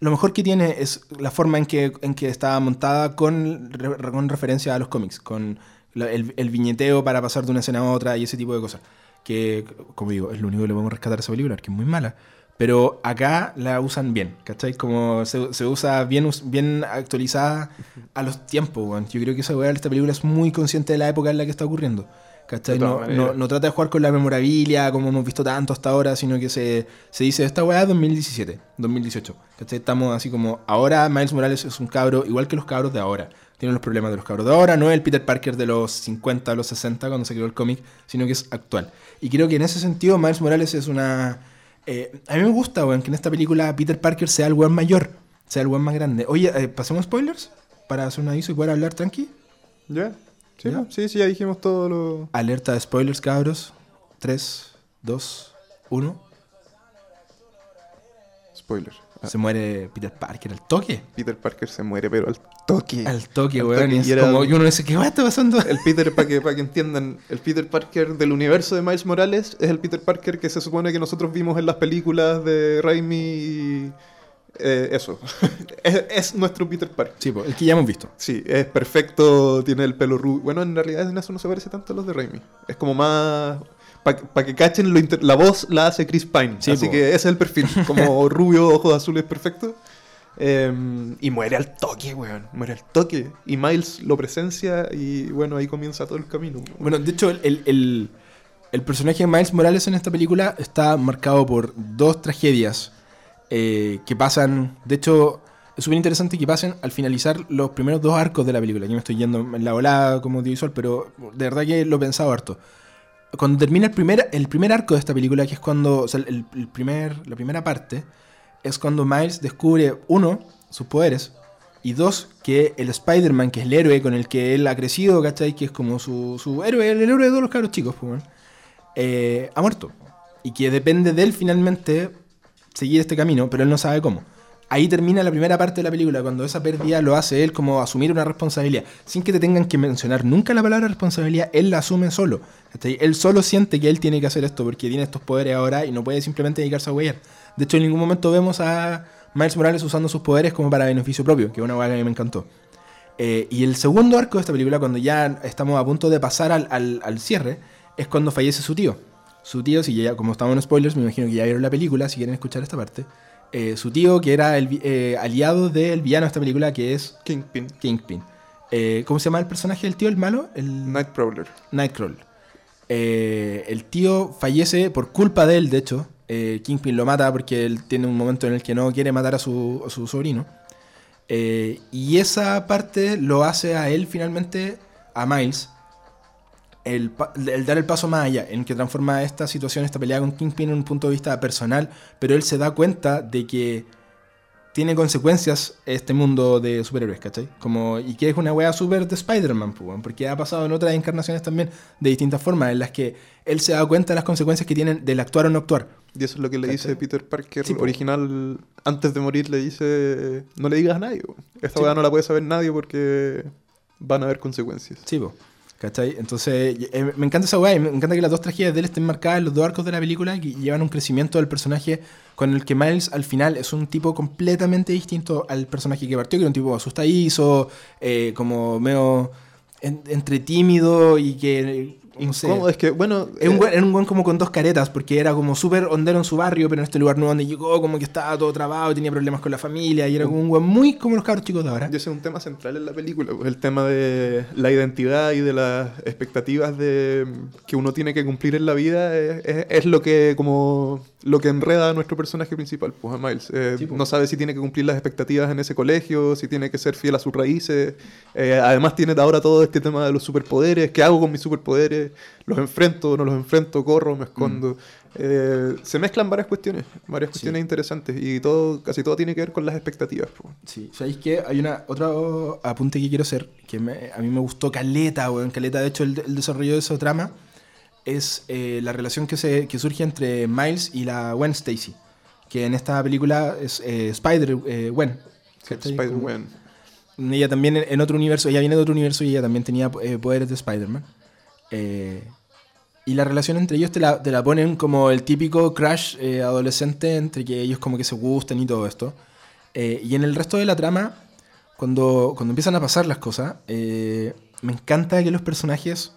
lo mejor que tiene es la forma en que, en que está montada con, re- con referencia a los cómics, con la- el, el viñeteo para pasar de una escena a otra y ese tipo de cosas. Que, como digo, es lo único que le podemos rescatar a esa película, que es muy mala. Pero acá la usan bien, ¿cachai? Como se, se usa bien, bien actualizada a los tiempos, weón. Yo creo que esa esta película es muy consciente de la época en la que está ocurriendo. ¿Cachai? No, no, no trata de jugar con la memorabilia como hemos visto tanto hasta ahora, sino que se, se dice, esta weá es 2017, 2018. ¿Cachai? Estamos así como, ahora Miles Morales es un cabro igual que los cabros de ahora. Tiene los problemas de los cabros de ahora, no es el Peter Parker de los 50 o los 60 cuando se creó el cómic, sino que es actual. Y creo que en ese sentido Miles Morales es una... eh, a mí me gusta, weón, que en esta película Peter Parker sea el weón mayor, sea el weón más grande. Oye, eh, ¿pasemos spoilers? Para hacer un aviso y poder hablar tranqui. ¿Ya? Sí, ¿Ya? sí, sí, ya dijimos todo lo... Alerta de spoilers, cabros. 3, 2, 1. Spoiler. Ah, Se muere Peter Parker al toque. Peter Parker se muere, pero al toque. Al toque, Al weón. toque, y es y era- como que uno dice, ¿qué weón está pasando? El Peter, para que, para que entiendan, el Peter Parker del universo de Miles Morales es el Peter Parker que se supone que nosotros vimos en las películas de Raimi y... eh, eso. es, es nuestro Peter Parker. Sí, el que ya hemos visto. Sí, es perfecto, tiene el pelo rubio. Bueno, en realidad en eso no se parece tanto a los de Raimi. Es como más... Para que cachen, lo inter- la voz la hace Chris Pine. Sí, así po. que ese es el perfil. Como rubio, ojos azules, perfecto. Em, y muere al toque, weón. Muere al toque. Y Miles lo presencia y bueno, ahí comienza todo el camino. Bueno, de hecho, el, el- el- el personaje de Miles Morales en esta película está marcado por dos tragedias eh, que pasan. De hecho, es súper interesante que pasen al finalizar los primeros dos arcos de la película. Aquí me estoy yendo en la volada como audiovisual, pero de verdad que lo he pensado harto. Cuando termina el primer, el primer arco de esta película, que es cuando. O sea, el, el primer, la primera parte, es cuando Miles descubre, uno, sus poderes, y dos, que el Spider-Man, que es el héroe con el que él ha crecido, ¿cachai? Que es como su, su héroe, el héroe de todos los cabros chicos, pues, eh, ha muerto. Y que depende de él finalmente seguir este camino, pero él no sabe cómo. Ahí termina la primera parte de la película, cuando esa pérdida lo hace él como asumir una responsabilidad. Sin que te tengan que mencionar nunca la palabra responsabilidad, él la asume solo. Él solo siente que él tiene que hacer esto porque tiene estos poderes ahora y no puede simplemente dedicarse a huellar. De hecho, en ningún momento vemos a Miles Morales usando sus poderes como para beneficio propio, que es una hueá que a me encantó. Eh, y el segundo arco de esta película, cuando ya estamos a punto de pasar al, al- al cierre, es cuando fallece su tío. Su tío, si ya, como estamos en spoilers, me imagino que ya vieron la película, si quieren escuchar esta parte. Eh, su tío, que era el eh, aliado del villano de esta película, que es Kingpin. Kingpin. Eh, ¿Cómo se llama el personaje del tío, el malo? El Nightcrawler. Nightcrawler. Eh, el tío fallece por culpa de él, de hecho. Kingpin lo mata porque él tiene un momento en el que no quiere matar a su, a su sobrino. Y esa parte lo hace a él finalmente, a Miles, el, dar el paso más allá, en que transforma esta situación, esta pelea con Kingpin en un punto de vista personal, pero él se da cuenta de que tiene consecuencias este mundo de superhéroes, ¿cachai? Como, y que es una wea super de Spider-Man, pues, porque ha pasado en otras encarnaciones también de distintas formas, en las que él se da cuenta de las consecuencias que tienen del actuar o no actuar. Y eso es lo que le ¿Cachai? dice Peter Parker Sí, original. Antes de morir le dice, no le digas a nadie. po. Esta Sí. weá no la puede saber nadie porque van a haber consecuencias. Sí, po, ¿cachai? Entonces, eh, me encanta esa weá, me encanta que las dos tragedias de él estén marcadas en los dos arcos de la película y llevan un crecimiento del personaje con el que Miles al final es un tipo completamente distinto al personaje que partió, que era un tipo asustadizo, eh, como medio en- entre tímido y que Incómodo, es que, bueno... Es un eh, weón, era un weón como con dos caretas, porque era como súper hondero en su barrio, pero en este lugar nuevo donde llegó, como que estaba todo trabado, tenía problemas con la familia, y era como un weón muy como los cabros chicos de ahora. Yo sé un tema central en la película, pues, el tema de la identidad y de las expectativas de que uno tiene que cumplir en la vida es, es- es lo que como lo que enreda a nuestro personaje principal, pues a Miles. Eh, Sí, pues. no sabe si tiene que cumplir las expectativas en ese colegio, si tiene que ser fiel a sus raíces. Eh, además tiene ahora todo este tema de los superpoderes, ¿qué hago con mis superpoderes? ¿Los enfrento, no los enfrento, corro, me escondo? Eh, se mezclan varias cuestiones, varias cuestiones interesantes y todo, casi todo tiene que ver con las expectativas. pues. Sí, ¿sabéis qué? Hay una otro apunte que quiero hacer, que me- a mí me gustó Caleta, weón. Caleta, de hecho, el, el desarrollo de esa trama es eh, la relación que, se, que surge entre Miles y la Gwen Stacy, que en esta película es eh, Spider-Gwen. Ella también en, otro universo, ella viene de otro universo y ella también tenía poderes de Spider-Man. Eh, y la relación entre ellos te la, te la ponen como el típico crush eh, adolescente entre que ellos como que se gustan y todo esto. Eh, y en el resto de la trama, cuando, cuando empiezan a pasar las cosas, eh, me encanta que los personajes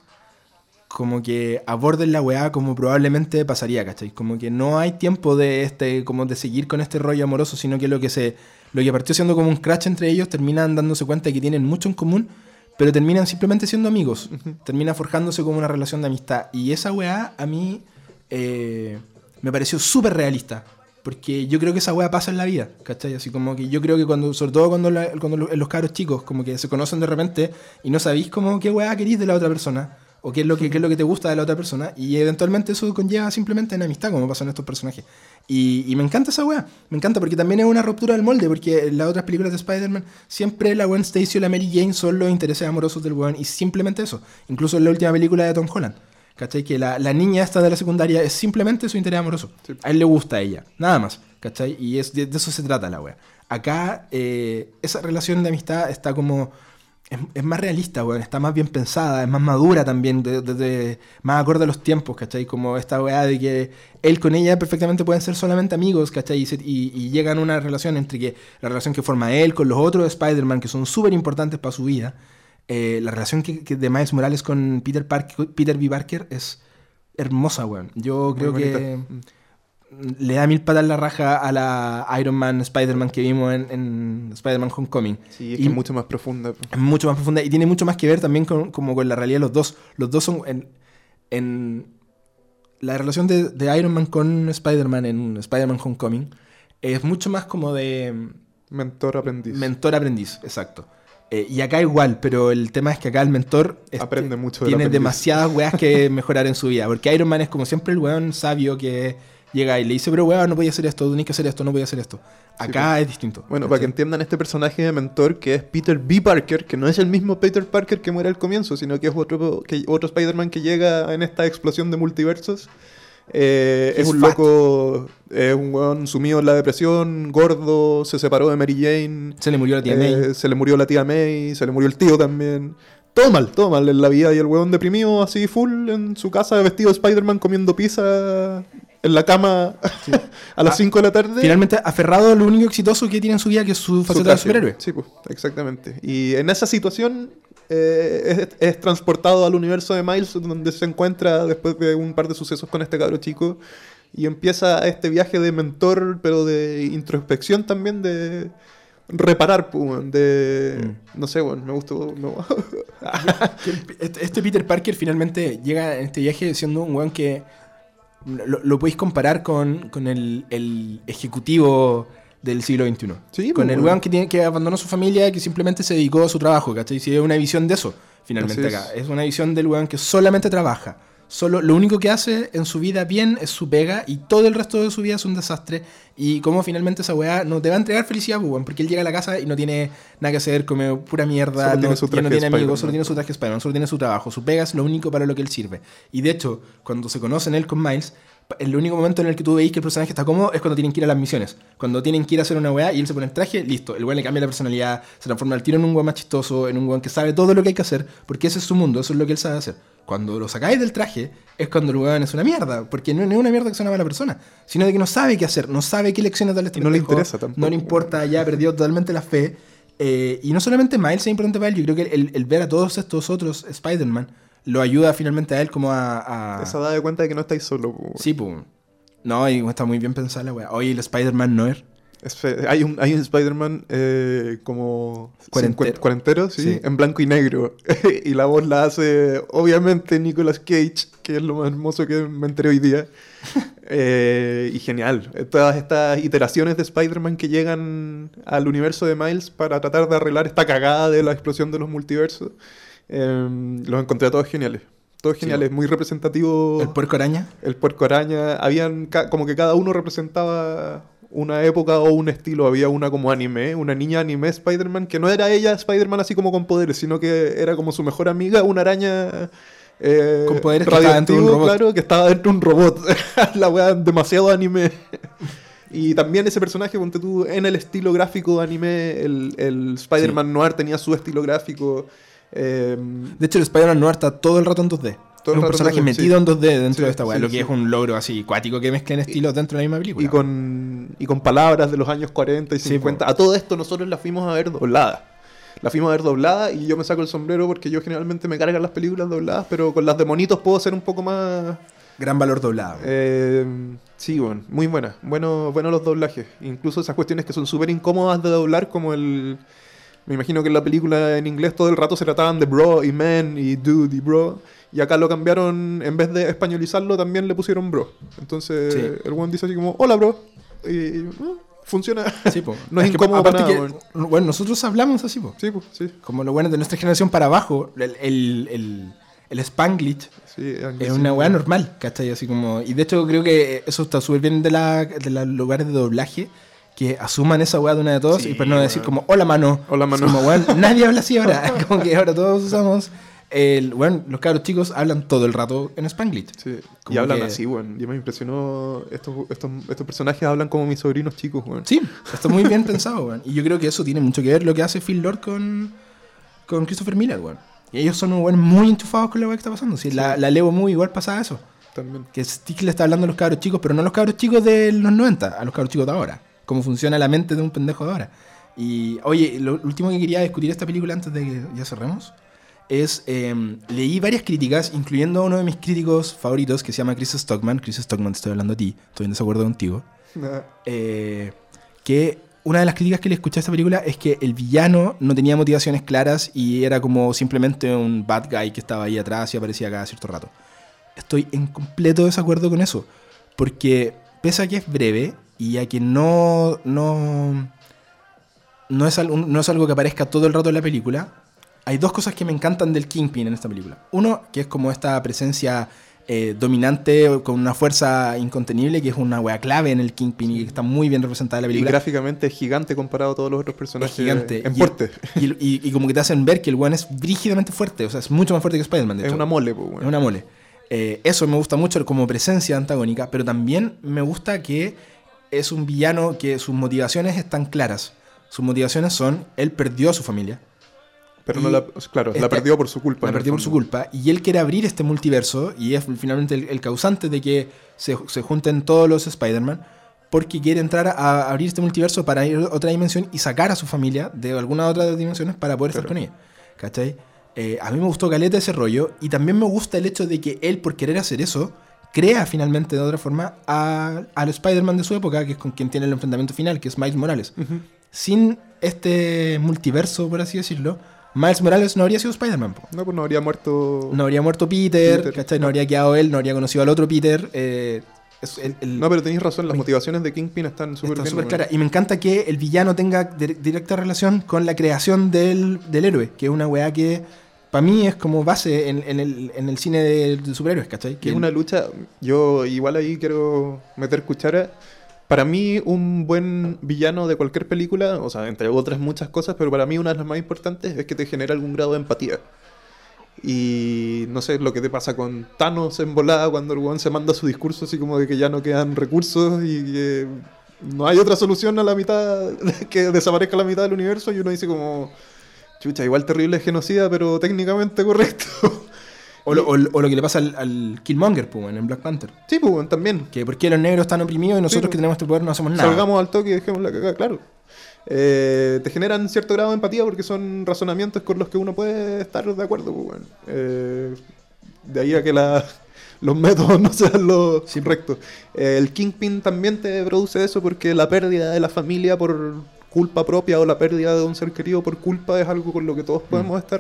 como que aborden la weá como probablemente pasaría, ¿cachai? Como que no hay tiempo de este, como de seguir con este rollo amoroso, sino que lo que se, lo que partió siendo como un crash entre ellos, terminan dándose cuenta de que tienen mucho en común, pero terminan simplemente siendo amigos. Termina forjándose como una relación de amistad. Y esa weá a mí eh, me pareció súper realista. Porque yo creo que esa weá pasa en la vida, ¿cachai? Así como que yo creo que cuando, sobre todo cuando, la- cuando lo- los caros chicos, como que se conocen de repente y no sabéis como qué weá queréis de la otra persona, o qué es lo que, qué es lo que te gusta de la otra persona, y eventualmente eso conlleva simplemente en amistad, como pasa en estos personajes. Y, y me encanta esa weá, me encanta porque también es una ruptura del molde, porque en las otras películas de Spider-Man siempre la Gwen Stacy o la Mary Jane son los intereses amorosos del weón, y simplemente eso, incluso en la última película de Tom Holland. ¿Cachai? Que la, la niña esta de la secundaria es simplemente su interés amoroso. Sí. A él le gusta a ella, nada más. ¿Cachai? Y es, de, de eso se trata la wea. Acá, eh, esa relación de amistad está como. Es, es más realista, weón. Está más bien pensada, es más madura también, de- de- de- más acorde a los tiempos, ¿cachai? Como esta weá de que él con ella perfectamente pueden ser solamente amigos, ¿cachai? Y, se- y- y llegan a una relación entre que la relación que forma él con los otros Spider-Man, que son súper importantes para su vida. eh, la relación que, que de Miles Morales con Peter, Park- Peter B. Parker es hermosa, weón. Yo Muy creo que bonita. Le da mil patas la raja a la Iron Man, Spider-Man que vimos en, en Spider-Man Homecoming. Sí, es Y- que es mucho más profunda. Es mucho más profunda y tiene mucho más que ver también con, como con la realidad de los dos. Los dos son en, en la relación de, de Iron Man con Spider-Man en Spider-Man Homecoming es mucho más como de Mentor aprendiz. mentor-aprendiz, exacto. Eh, y acá igual, pero el tema es que acá el mentor este, Aprende mucho del tiene demasiadas weas que mejorar en su vida. Porque Iron Man es como siempre el weón sabio que llega y le dice, pero weón, no voy a hacer esto, tenés que hacer esto, no voy a hacer esto. Acá es distinto. Bueno, para que entiendan este personaje de mentor que es Peter B. Parker, que no es el mismo Peter Parker que muere al comienzo, sino que es otro, que, otro Spider-Man que llega en esta explosión de multiversos. Eh, es un fat. loco, es un weón sumido en la depresión, gordo, se separó de Mary Jane, Se le murió la tía eh, May. se le murió la tía May, se le murió el tío también. Todo mal, todo mal en la vida y el weón deprimido así full en su casa vestido de Spider-Man comiendo pizza en la cama a las Ah, 5 de la tarde. Finalmente, aferrado a lo único exitoso que tiene en su vida, que es su su faceta de traje. superhéroe. Sí, pues, exactamente. Y en esa situación eh, es, es transportado al universo de Miles, donde se encuentra después de un par de sucesos con este cabro chico. Y empieza este viaje de mentor, pero de introspección también, de reparar, pues, de... Mm. No sé, bueno, me gustó... Este, Peter Parker finalmente llega en este viaje siendo un weón que lo, lo podéis comparar con, con el, el ejecutivo del siglo XXI. Sí, con pues, el weón. que, tiene, que abandonó su familia y que simplemente se dedicó a su trabajo, ¿cachai? Es una visión de eso, finalmente Así es. acá. Es una visión del weón que solamente trabaja. Solo, lo único que hace en su vida bien es su pega y todo el resto de su vida es un desastre. Y como finalmente esa weá no te va a entregar felicidad, pues, weón, porque él llega a la casa y no tiene nada que hacer, come pura mierda, Solo no, tiene su traje no tiene amigos, solo tiene su traje Spider-Man, solo tiene su trabajo. Su pega es lo único para lo que él sirve. Y de hecho, cuando se conocen él con Miles, el único momento en el que tú veis que el personaje está cómodo es cuando tienen que ir a las misiones. Cuando tienen que ir a hacer una weá y él se pone el traje, listo. El weón le cambia la personalidad, se transforma al tiro en un weón más chistoso, en un weón que sabe todo lo que hay que hacer, porque ese es su mundo, eso es lo que él sabe hacer. Cuando lo sacáis del traje, es cuando el weón es una mierda, porque no, no es una mierda que sea una mala persona, sino de que no sabe qué hacer, no sabe qué lecciones darle a este no le interesa tampoco. No le importa, ya perdió totalmente la fe. Eh, y no solamente Miles es importante para él, yo creo que el, el ver a todos estos otros Spider-Man lo ayuda finalmente a él como a... a- Esa da de cuenta de que no estáis solo. po. Sí, pues. No, y está muy bien pensada la weá. Oye, el Spider-Man Noir. Hay un, hay un Spider-Man eh, como Cuarentero. cuarentero, sí, Sí. en blanco y negro. y la voz la hace, obviamente, Nicolas Cage, que es lo más hermoso que me enteré hoy día. Eh, y genial. Todas estas iteraciones de Spider-Man que llegan al universo de Miles para tratar de arreglar esta cagada de la explosión de los multiversos. Eh, los encontré a todos geniales. Todos Sí, geniales, muy representativo. El puerco araña. El puerco araña, habían como que cada uno representaba una época o un estilo. Había una como anime, una niña anime Spider-Man, que no era ella Spider-Man así como con poderes, sino que era como su mejor amiga, una araña eh, Con poderes que estaba dentro de un robot. claro, que estaba dentro de un robot. La wea demasiado anime. Y también ese personaje, ponte tú, en el estilo gráfico de anime, el, el Spider-Man Noir tenía su estilo gráfico. Eh, De hecho, el Spider-Man Noir está todo el rato en 2D. Todo el es un en personaje 2D, metido sí. en 2D dentro Sí, de esta weá, sí, lo que es un logro así cuático que mezclen estilos dentro de la misma película. Y con, y con palabras de los años 40 y Sí, 50. a todo esto nosotros la fuimos a ver doblada. La fuimos a ver doblada y yo me saco el sombrero porque yo generalmente me cargan las películas dobladas, pero con las de monitos puedo ser un poco más... Gran valor doblado. eh, sí, bueno, muy buena. Bueno, bueno los doblajes. Incluso esas cuestiones que son súper incómodas de doblar, como el... Me imagino que en la película en inglés todo el rato se trataban de bro y man y dude y bro. Y acá lo cambiaron, en vez de españolizarlo, también le pusieron bro. Entonces Sí. el one dice así como, hola bro. Y, y, ah, funciona. Sí, po. No es que, incómodo aparte para que, nada, bueno, nosotros hablamos así, po. Sí, pues, sí. Como lo bueno de nuestra generación para abajo, el, el, el, el Spanglish sí es una weá normal, ¿cachai? Así como, y de hecho creo que eso está súper bien de, la, de los lugares de doblaje, que asuman esa weá de una de todos Sí, y para no decir como, hola mano. Hola, mano. Como, weón, nadie habla así ahora. como que ahora todos usamos, el, bueno, los cabros chicos hablan todo el rato en Spanglish. Sí. Como Y hablan que- así, weón. Y me impresionó. Estos, estos, estos personajes hablan como mis sobrinos chicos, weón. Sí, está muy bien pensado, weón. Y yo creo que eso tiene mucho que ver lo que hace Phil Lord con, con Christopher Miller, weón. Y ellos son weón, muy enchufados con lo que está pasando. Sí, La, la Levo muy igual pasa eso. También. Que Stick le está hablando a los cabros chicos, pero no a los cabros chicos de los 90, a los cabros chicos de ahora. Cómo funciona la mente de un pendejo de ahora. Y, oye, lo último que quería discutir esta película antes de que ya cerremos es, eh, leí varias críticas, incluyendo a uno de mis críticos favoritos que se llama Chris Stockman. Chris Stockman, te estoy hablando a ti, estoy en desacuerdo contigo. eh, que una de las críticas que le escuché a esta película es que el villano no tenía motivaciones claras y era como simplemente un bad guy que estaba ahí atrás y aparecía cada cierto rato. Estoy en completo desacuerdo con eso, porque pese a que es breve y a que no, no, no, es, algo, no es algo que aparezca todo el rato en la película, hay dos cosas que me encantan del Kingpin en esta película. Uno, que es como esta presencia eh, dominante con una fuerza incontenible, que es una wea clave en el Kingpin y que está muy bien representada en la Y película. gráficamente es gigante comparado a todos los otros Es personajes. gigante. En Y- porte. Y, y- y como que te hacen ver que el weón es brígidamente fuerte, o sea, es mucho más fuerte que Spider-Man, de Es hecho. una mole, pues, Es weón. una mole. Eh, eso me gusta mucho como presencia antagónica, pero también me gusta que es un villano que sus motivaciones están claras. Sus motivaciones son, él perdió a su familia, Pero no la. Claro, la este- perdió por su culpa. la perdió por su culpa, y él quiere abrir este multiverso, y es finalmente el, el causante de que se, se junten todos los Spider-Man, porque quiere entrar a abrir este multiverso para ir a otra dimensión y sacar a su familia de alguna otra dimensiones para poder estar Claro. con ella. ¿Cachai? Eh, a mí me gustó caleta ese rollo, y también me gusta el hecho de que él, por querer hacer eso, crea finalmente de otra forma a- al Spider-Man de su época, que es con quien tiene el enfrentamiento final, que es Miles Morales. Sin este multiverso, por así decirlo, Miles Morales no habría sido Spider-Man. No, pues no habría muerto. No habría muerto Peter, Peter, ¿cachai? No no. habría quedado él, no habría conocido al otro Peter. eh, es el- el- No, pero tenéis razón, las motivaciones de Kingpin están súper está bien. súper weón. clara. Y me encanta que el villano tenga dir- directa relación con la creación del, del héroe, que es una weá que para mí es como base en, en el, en el cine de, de superhéroes, ¿cachai? Que es una lucha, yo igual ahí quiero meter cuchara. Para mí, un buen villano de cualquier película, o sea, entre otras muchas cosas, pero para mí una de las más importantes es que te genera algún grado de empatía. Y no sé, lo que te pasa con Thanos en volada cuando el weón se manda su discurso así como de que ya no quedan recursos y que no hay otra solución a la mitad, que desaparezca la mitad del universo y uno dice como, chucha, igual terrible genocida, pero técnicamente correcto. o, lo, o lo- o lo que le pasa al, al Killmonger, pues, en Black Panther. sí, pues también. Que por qué los negros están oprimidos y nosotros pues. que tenemos este poder no hacemos nada. Salgamos al toque y dejemos la cagada, claro. Eh, te generan cierto grado de empatía porque son razonamientos con los que uno puede estar de acuerdo. pues. Eh, De ahí a que la, los métodos no sean los Sí, po. correctos. Eh, el Kingpin también te produce eso porque la pérdida de la familia por culpa propia o la pérdida de un ser querido por culpa es algo con lo que todos podemos estar...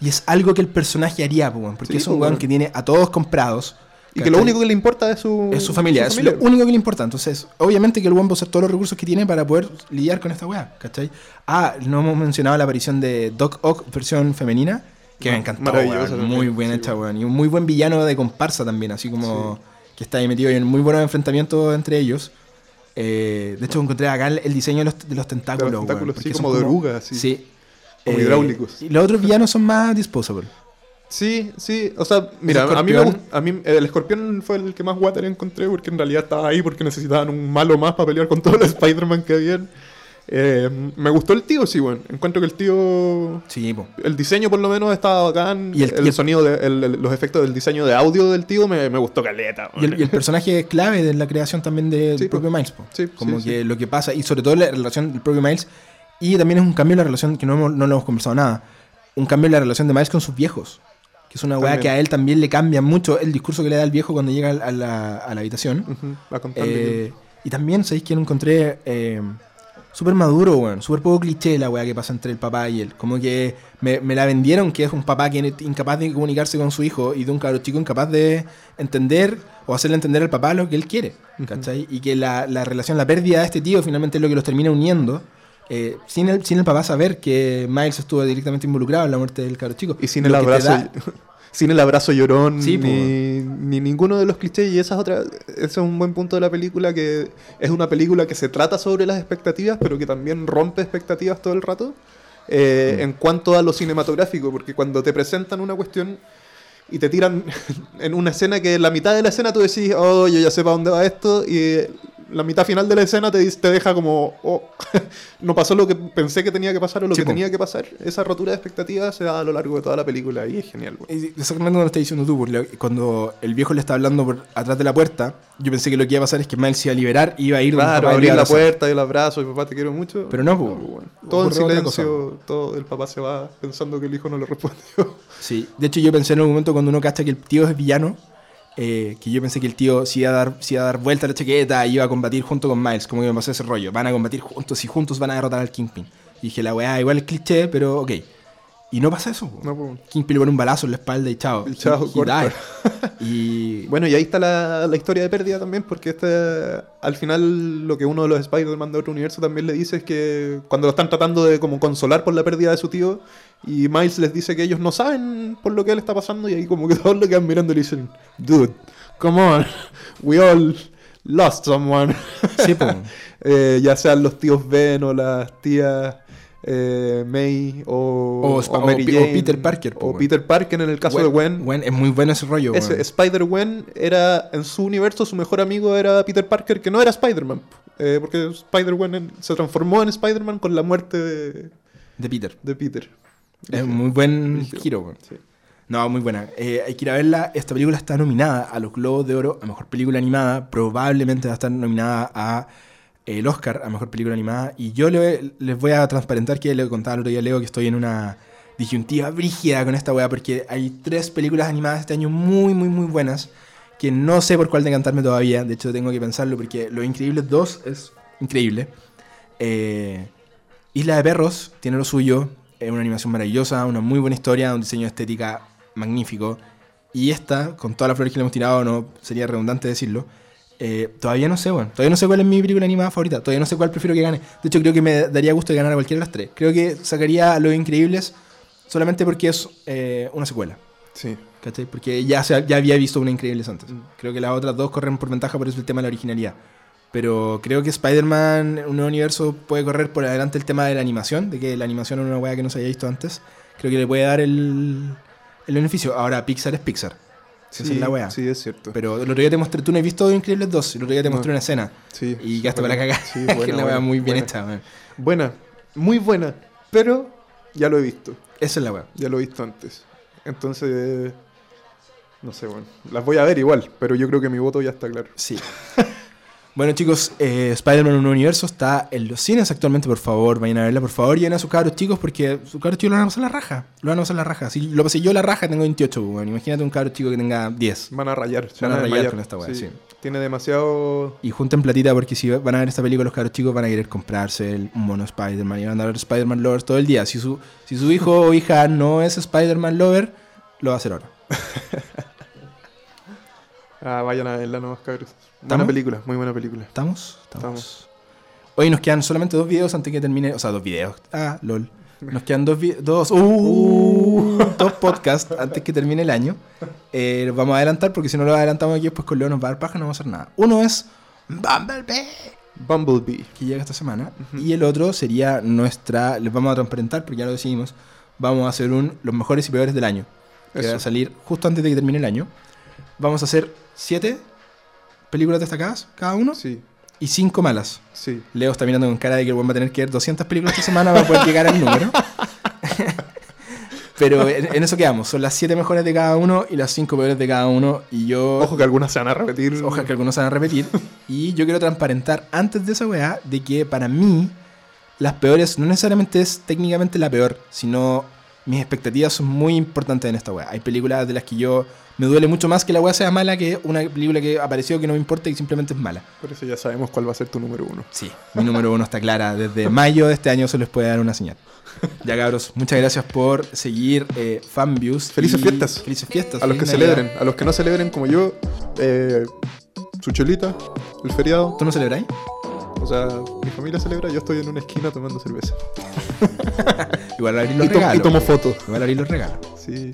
Y es algo que el personaje haría, po, porque Sí, es un weón que tiene a todos comprados. Y que lo único que le importa es su, es su familia, es lo único que le importa. Entonces, obviamente que el weón va a usar todos los recursos que tiene para poder lidiar con esta weá, ¿cachai? Ah, no hemos mencionado la aparición de Doc Ock, versión femenina, que me Ah, encantó, weón, muy bien sí, hecha, weón. Y un muy buen villano de comparsa también, así como que está ahí metido en muy buenos enfrentamientos entre ellos. Eh, de hecho, encontré acá el, el diseño de los, de los tentáculos, weón, tentáculos, sí, como de oruga, así. Sí. Eh, Como hidráulicos. Y los otros villanos son más disposable. Sí, sí, o sea, mira, a mí, me, a mí el escorpión fue el que más water encontré porque en realidad estaba ahí porque necesitaban un malo más para pelear con todos los Spider-Man que habían. Eh, me gustó el tío, sí, bueno. Encuentro que el tío. Sí, po. El diseño, por lo menos, estaba bacán. Y el- el, y sonido, de, el- el- los efectos del diseño de audio del tío me, me gustó caleta. Y y el personaje clave de la creación también del Sí, propio po. Miles. po. Sí, Como sí, que lo que pasa, y sobre todo la relación del propio Miles, y también es un cambio en la relación que no, hemos- no lo hemos conversado nada, un cambio en la relación de Miles con sus viejos. Que es una weá que a él también le cambia mucho el discurso que le da el viejo cuando llega a la, a la habitación. Va contarle Eh, y también, ¿sabéis que encontré eh, súper maduro, weón? Súper poco cliché la weá que pasa entre el papá y él. Como que me, me la vendieron que es un papá que es incapaz de comunicarse con su hijo y de un cabro chico incapaz de entender o hacerle entender al papá lo que él quiere, ¿cachai? Y que la, la relación, la pérdida de este tío finalmente es lo que los termina uniendo. eh, sin, el, sin el papá saber que Miles estuvo directamente involucrado en la muerte del cabro chico. Y sin el abrazo. da- Sin el abrazo llorón, Sí, ni, ni ninguno de los clichés. Y esa es otra. Ese es un buen punto de la película. Que es una película que se trata sobre las expectativas, pero que también rompe expectativas todo el rato. eh, Mm. En cuanto a lo cinematográfico, porque cuando te presentan una cuestión y te tiran en una escena que en la mitad de la escena tú decís, oh, yo ya sé para dónde va esto, y la mitad final de la escena te, te deja como, oh, no pasó lo que pensé que tenía que pasar o lo Sí, que po. tenía que pasar. Esa rotura de expectativas se da a lo largo de toda la película y es genial. Es Exactamente lo estás diciendo tú, porque cuando el viejo le está hablando por atrás de la puerta, yo pensé que lo que iba a pasar es que Miles se iba a liberar y iba a ir Claro, papá abrir a la puerta y el abrazo, y papá te quiero mucho. Pero no, po. bueno. Todo en silencio, todo el papá se va pensando que el hijo no le respondió. Sí, de hecho yo pensé en un momento cuando uno cacha que el tío es villano, eh, que yo pensé que el tío se iba, a dar, iba a dar vuelta a la chaqueta y iba a combatir junto con Miles, como que me pasó ese rollo, van a combatir juntos y juntos van a derrotar al Kingpin. Y dije, la weá, igual es cliché, pero ok. Y no pasa eso. po. No, po. Kingpin le pone un balazo en la espalda y chao. Y chao, He- he. Y Bueno, y ahí está la, la historia de pérdida también, porque este, al final lo que uno de los Spider-Man de otro universo también le dice es que cuando lo están tratando de como consolar por la pérdida de su tío, y Miles les dice que ellos no saben por lo que él está pasando, y ahí como que todos lo quedan mirando y le dicen, dude, come on, we all lost someone. sí. Eh, ya sean los tíos Ben o las tías eh, May o, O o Mary Peter Parker, po, o. Peter Parker en el caso de Gwen. Gwen, es muy bueno ese rollo. Ese. Spider-Gwen era, en su universo, su mejor amigo era Peter Parker, que no era Spider-Man. eh, porque Spider-Gwen en- se transformó en Spider-Man con la muerte de, De Peter. de Peter. Es muy buen giro. Sí. No, muy buena. Eh, hay que ir a verla. Esta película está nominada a los Globos de Oro a Mejor Película Animada. Probablemente va a estar nominada a el Oscar a Mejor Película Animada. Y yo le- les voy a transparentar que le contaba el otro día Leo que estoy en una disyuntiva brígida con esta weá porque hay tres películas animadas este año muy, muy, muy buenas que no sé por cuál decantarme todavía. De hecho, tengo que pensarlo porque Los Increíbles 2 es increíble. Eh, Isla de Perros tiene lo suyo, es una animación maravillosa, una muy buena historia, un diseño de estética magnífico. Y esta, con todas las flores que le hemos tirado, no sería redundante decirlo. Eh, todavía no sé, bueno, todavía no sé cuál es mi película animada favorita, todavía no sé cuál prefiero que gane. De hecho, creo que me daría gusto de ganar a cualquiera de las tres. Creo que sacaría a Los Increíbles solamente porque es eh, una secuela. Sí. ¿Cachai? Porque ya, se- ya había visto una Increíbles antes. Mm. Creo que las otras dos corren por ventaja por eso el tema de la originalidad. Pero creo que Spider-Man, un nuevo universo, puede correr por adelante el tema de la animación, de que la animación es una weá que no se haya visto antes. Creo que le puede dar el, el beneficio. Ahora, Pixar es Pixar. Esa es la weá. Sí, es cierto. Pero el otro día te mostré, tú no has visto Increíbles 2, el otro día te No. mostré una escena. Sí, Y quedaste para cagar. Sí, que buena, es una weá buena, muy bien hecha, weón. Buena, muy buena, pero ya lo he visto. Esa es la weá. Ya lo he visto antes. Entonces, no sé, bueno. Las voy a ver igual, pero yo creo que mi voto ya está claro. Sí. Bueno chicos, eh, Spider-Man en un universo está en los cines actualmente, por favor, vayan a verla, por favor, lleven a sus cabros chicos porque sus cabros chicos lo van a pasar la raja, lo van a pasar la raja. Si lo pasé yo la raja, tengo 28, pues, bueno, imagínate un cabro chico que tenga 10. Van a rayar. Van a rayar con esta weá, sí. Tiene demasiado... Y junten platita porque si van a ver esta película los cabros chicos van a querer comprarse el, mono Spider-Man y van a ver Spider-Man lovers todo el día. Si su, si su hijo o hija no es Spider-Man lover, lo va a hacer ahora. Ah, vayan a verla nomás, cabros. Buena película, muy buena película. ¿Estamos? Estamos. Hoy nos quedan solamente dos videos antes que termine. O sea, dos videos. Ah, lol. Nos quedan dos dos, uh, dos podcasts antes que termine el año. Eh, los vamos a adelantar porque si no lo adelantamos aquí, después con Leo nos va a dar paja, no vamos a hacer nada. Uno es Bumblebee, Bumblebee. que llega esta semana. Y el otro sería nuestra. Les vamos a transparentar porque ya lo decidimos. Vamos a hacer un Los mejores y peores del año. Que Eso. va a salir justo antes de que termine el año. Vamos a hacer siete películas destacadas cada uno Sí, y cinco malas. sí. Leo está mirando con cara de que el buen va a tener que ver 200 películas esta semana para poder llegar al número. Pero en, eso quedamos. Son las 7 mejores de cada uno y las 5 peores de cada uno. Y yo. Ojo que algunas se van a repetir. Ojalá que algunos se van a repetir. Y yo quiero transparentar antes de esa weá de que para mí las peores no necesariamente es técnicamente la peor, sino mis expectativas son muy importantes en esta weá. Hay películas de las que yo me duele mucho más que la weá sea mala que una película que apareció que no me importa y simplemente es mala. Por eso ya sabemos cuál va a ser tu número uno. Sí, mi número uno está clara. Desde mayo de este año se les puede dar una señal. Ya cabros, muchas gracias por seguir eh, Fanviews. Felices fiestas. Felices fiestas. A los que celebren, a los que no celebren como yo, eh, su chelita, el feriado. ¿Tú no celebráis? O sea, mi familia celebra, yo estoy en una esquina tomando cerveza. Igual abrir los Y, to- y regalos. tomo fotos. Igual abrir los regalos. Sí, sí.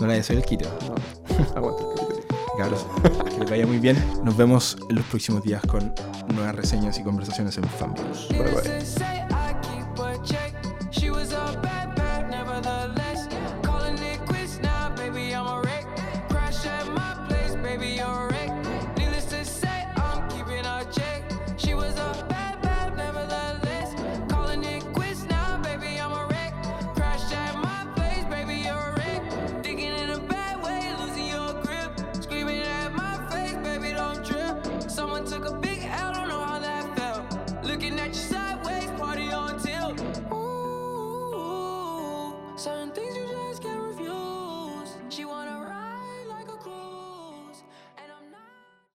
No le soy el quito. No, aguanta el capitalismo. Cabros, que les vaya muy bien. Nos vemos en los próximos días con nuevas reseñas y conversaciones en Fanviews. Bye, bye.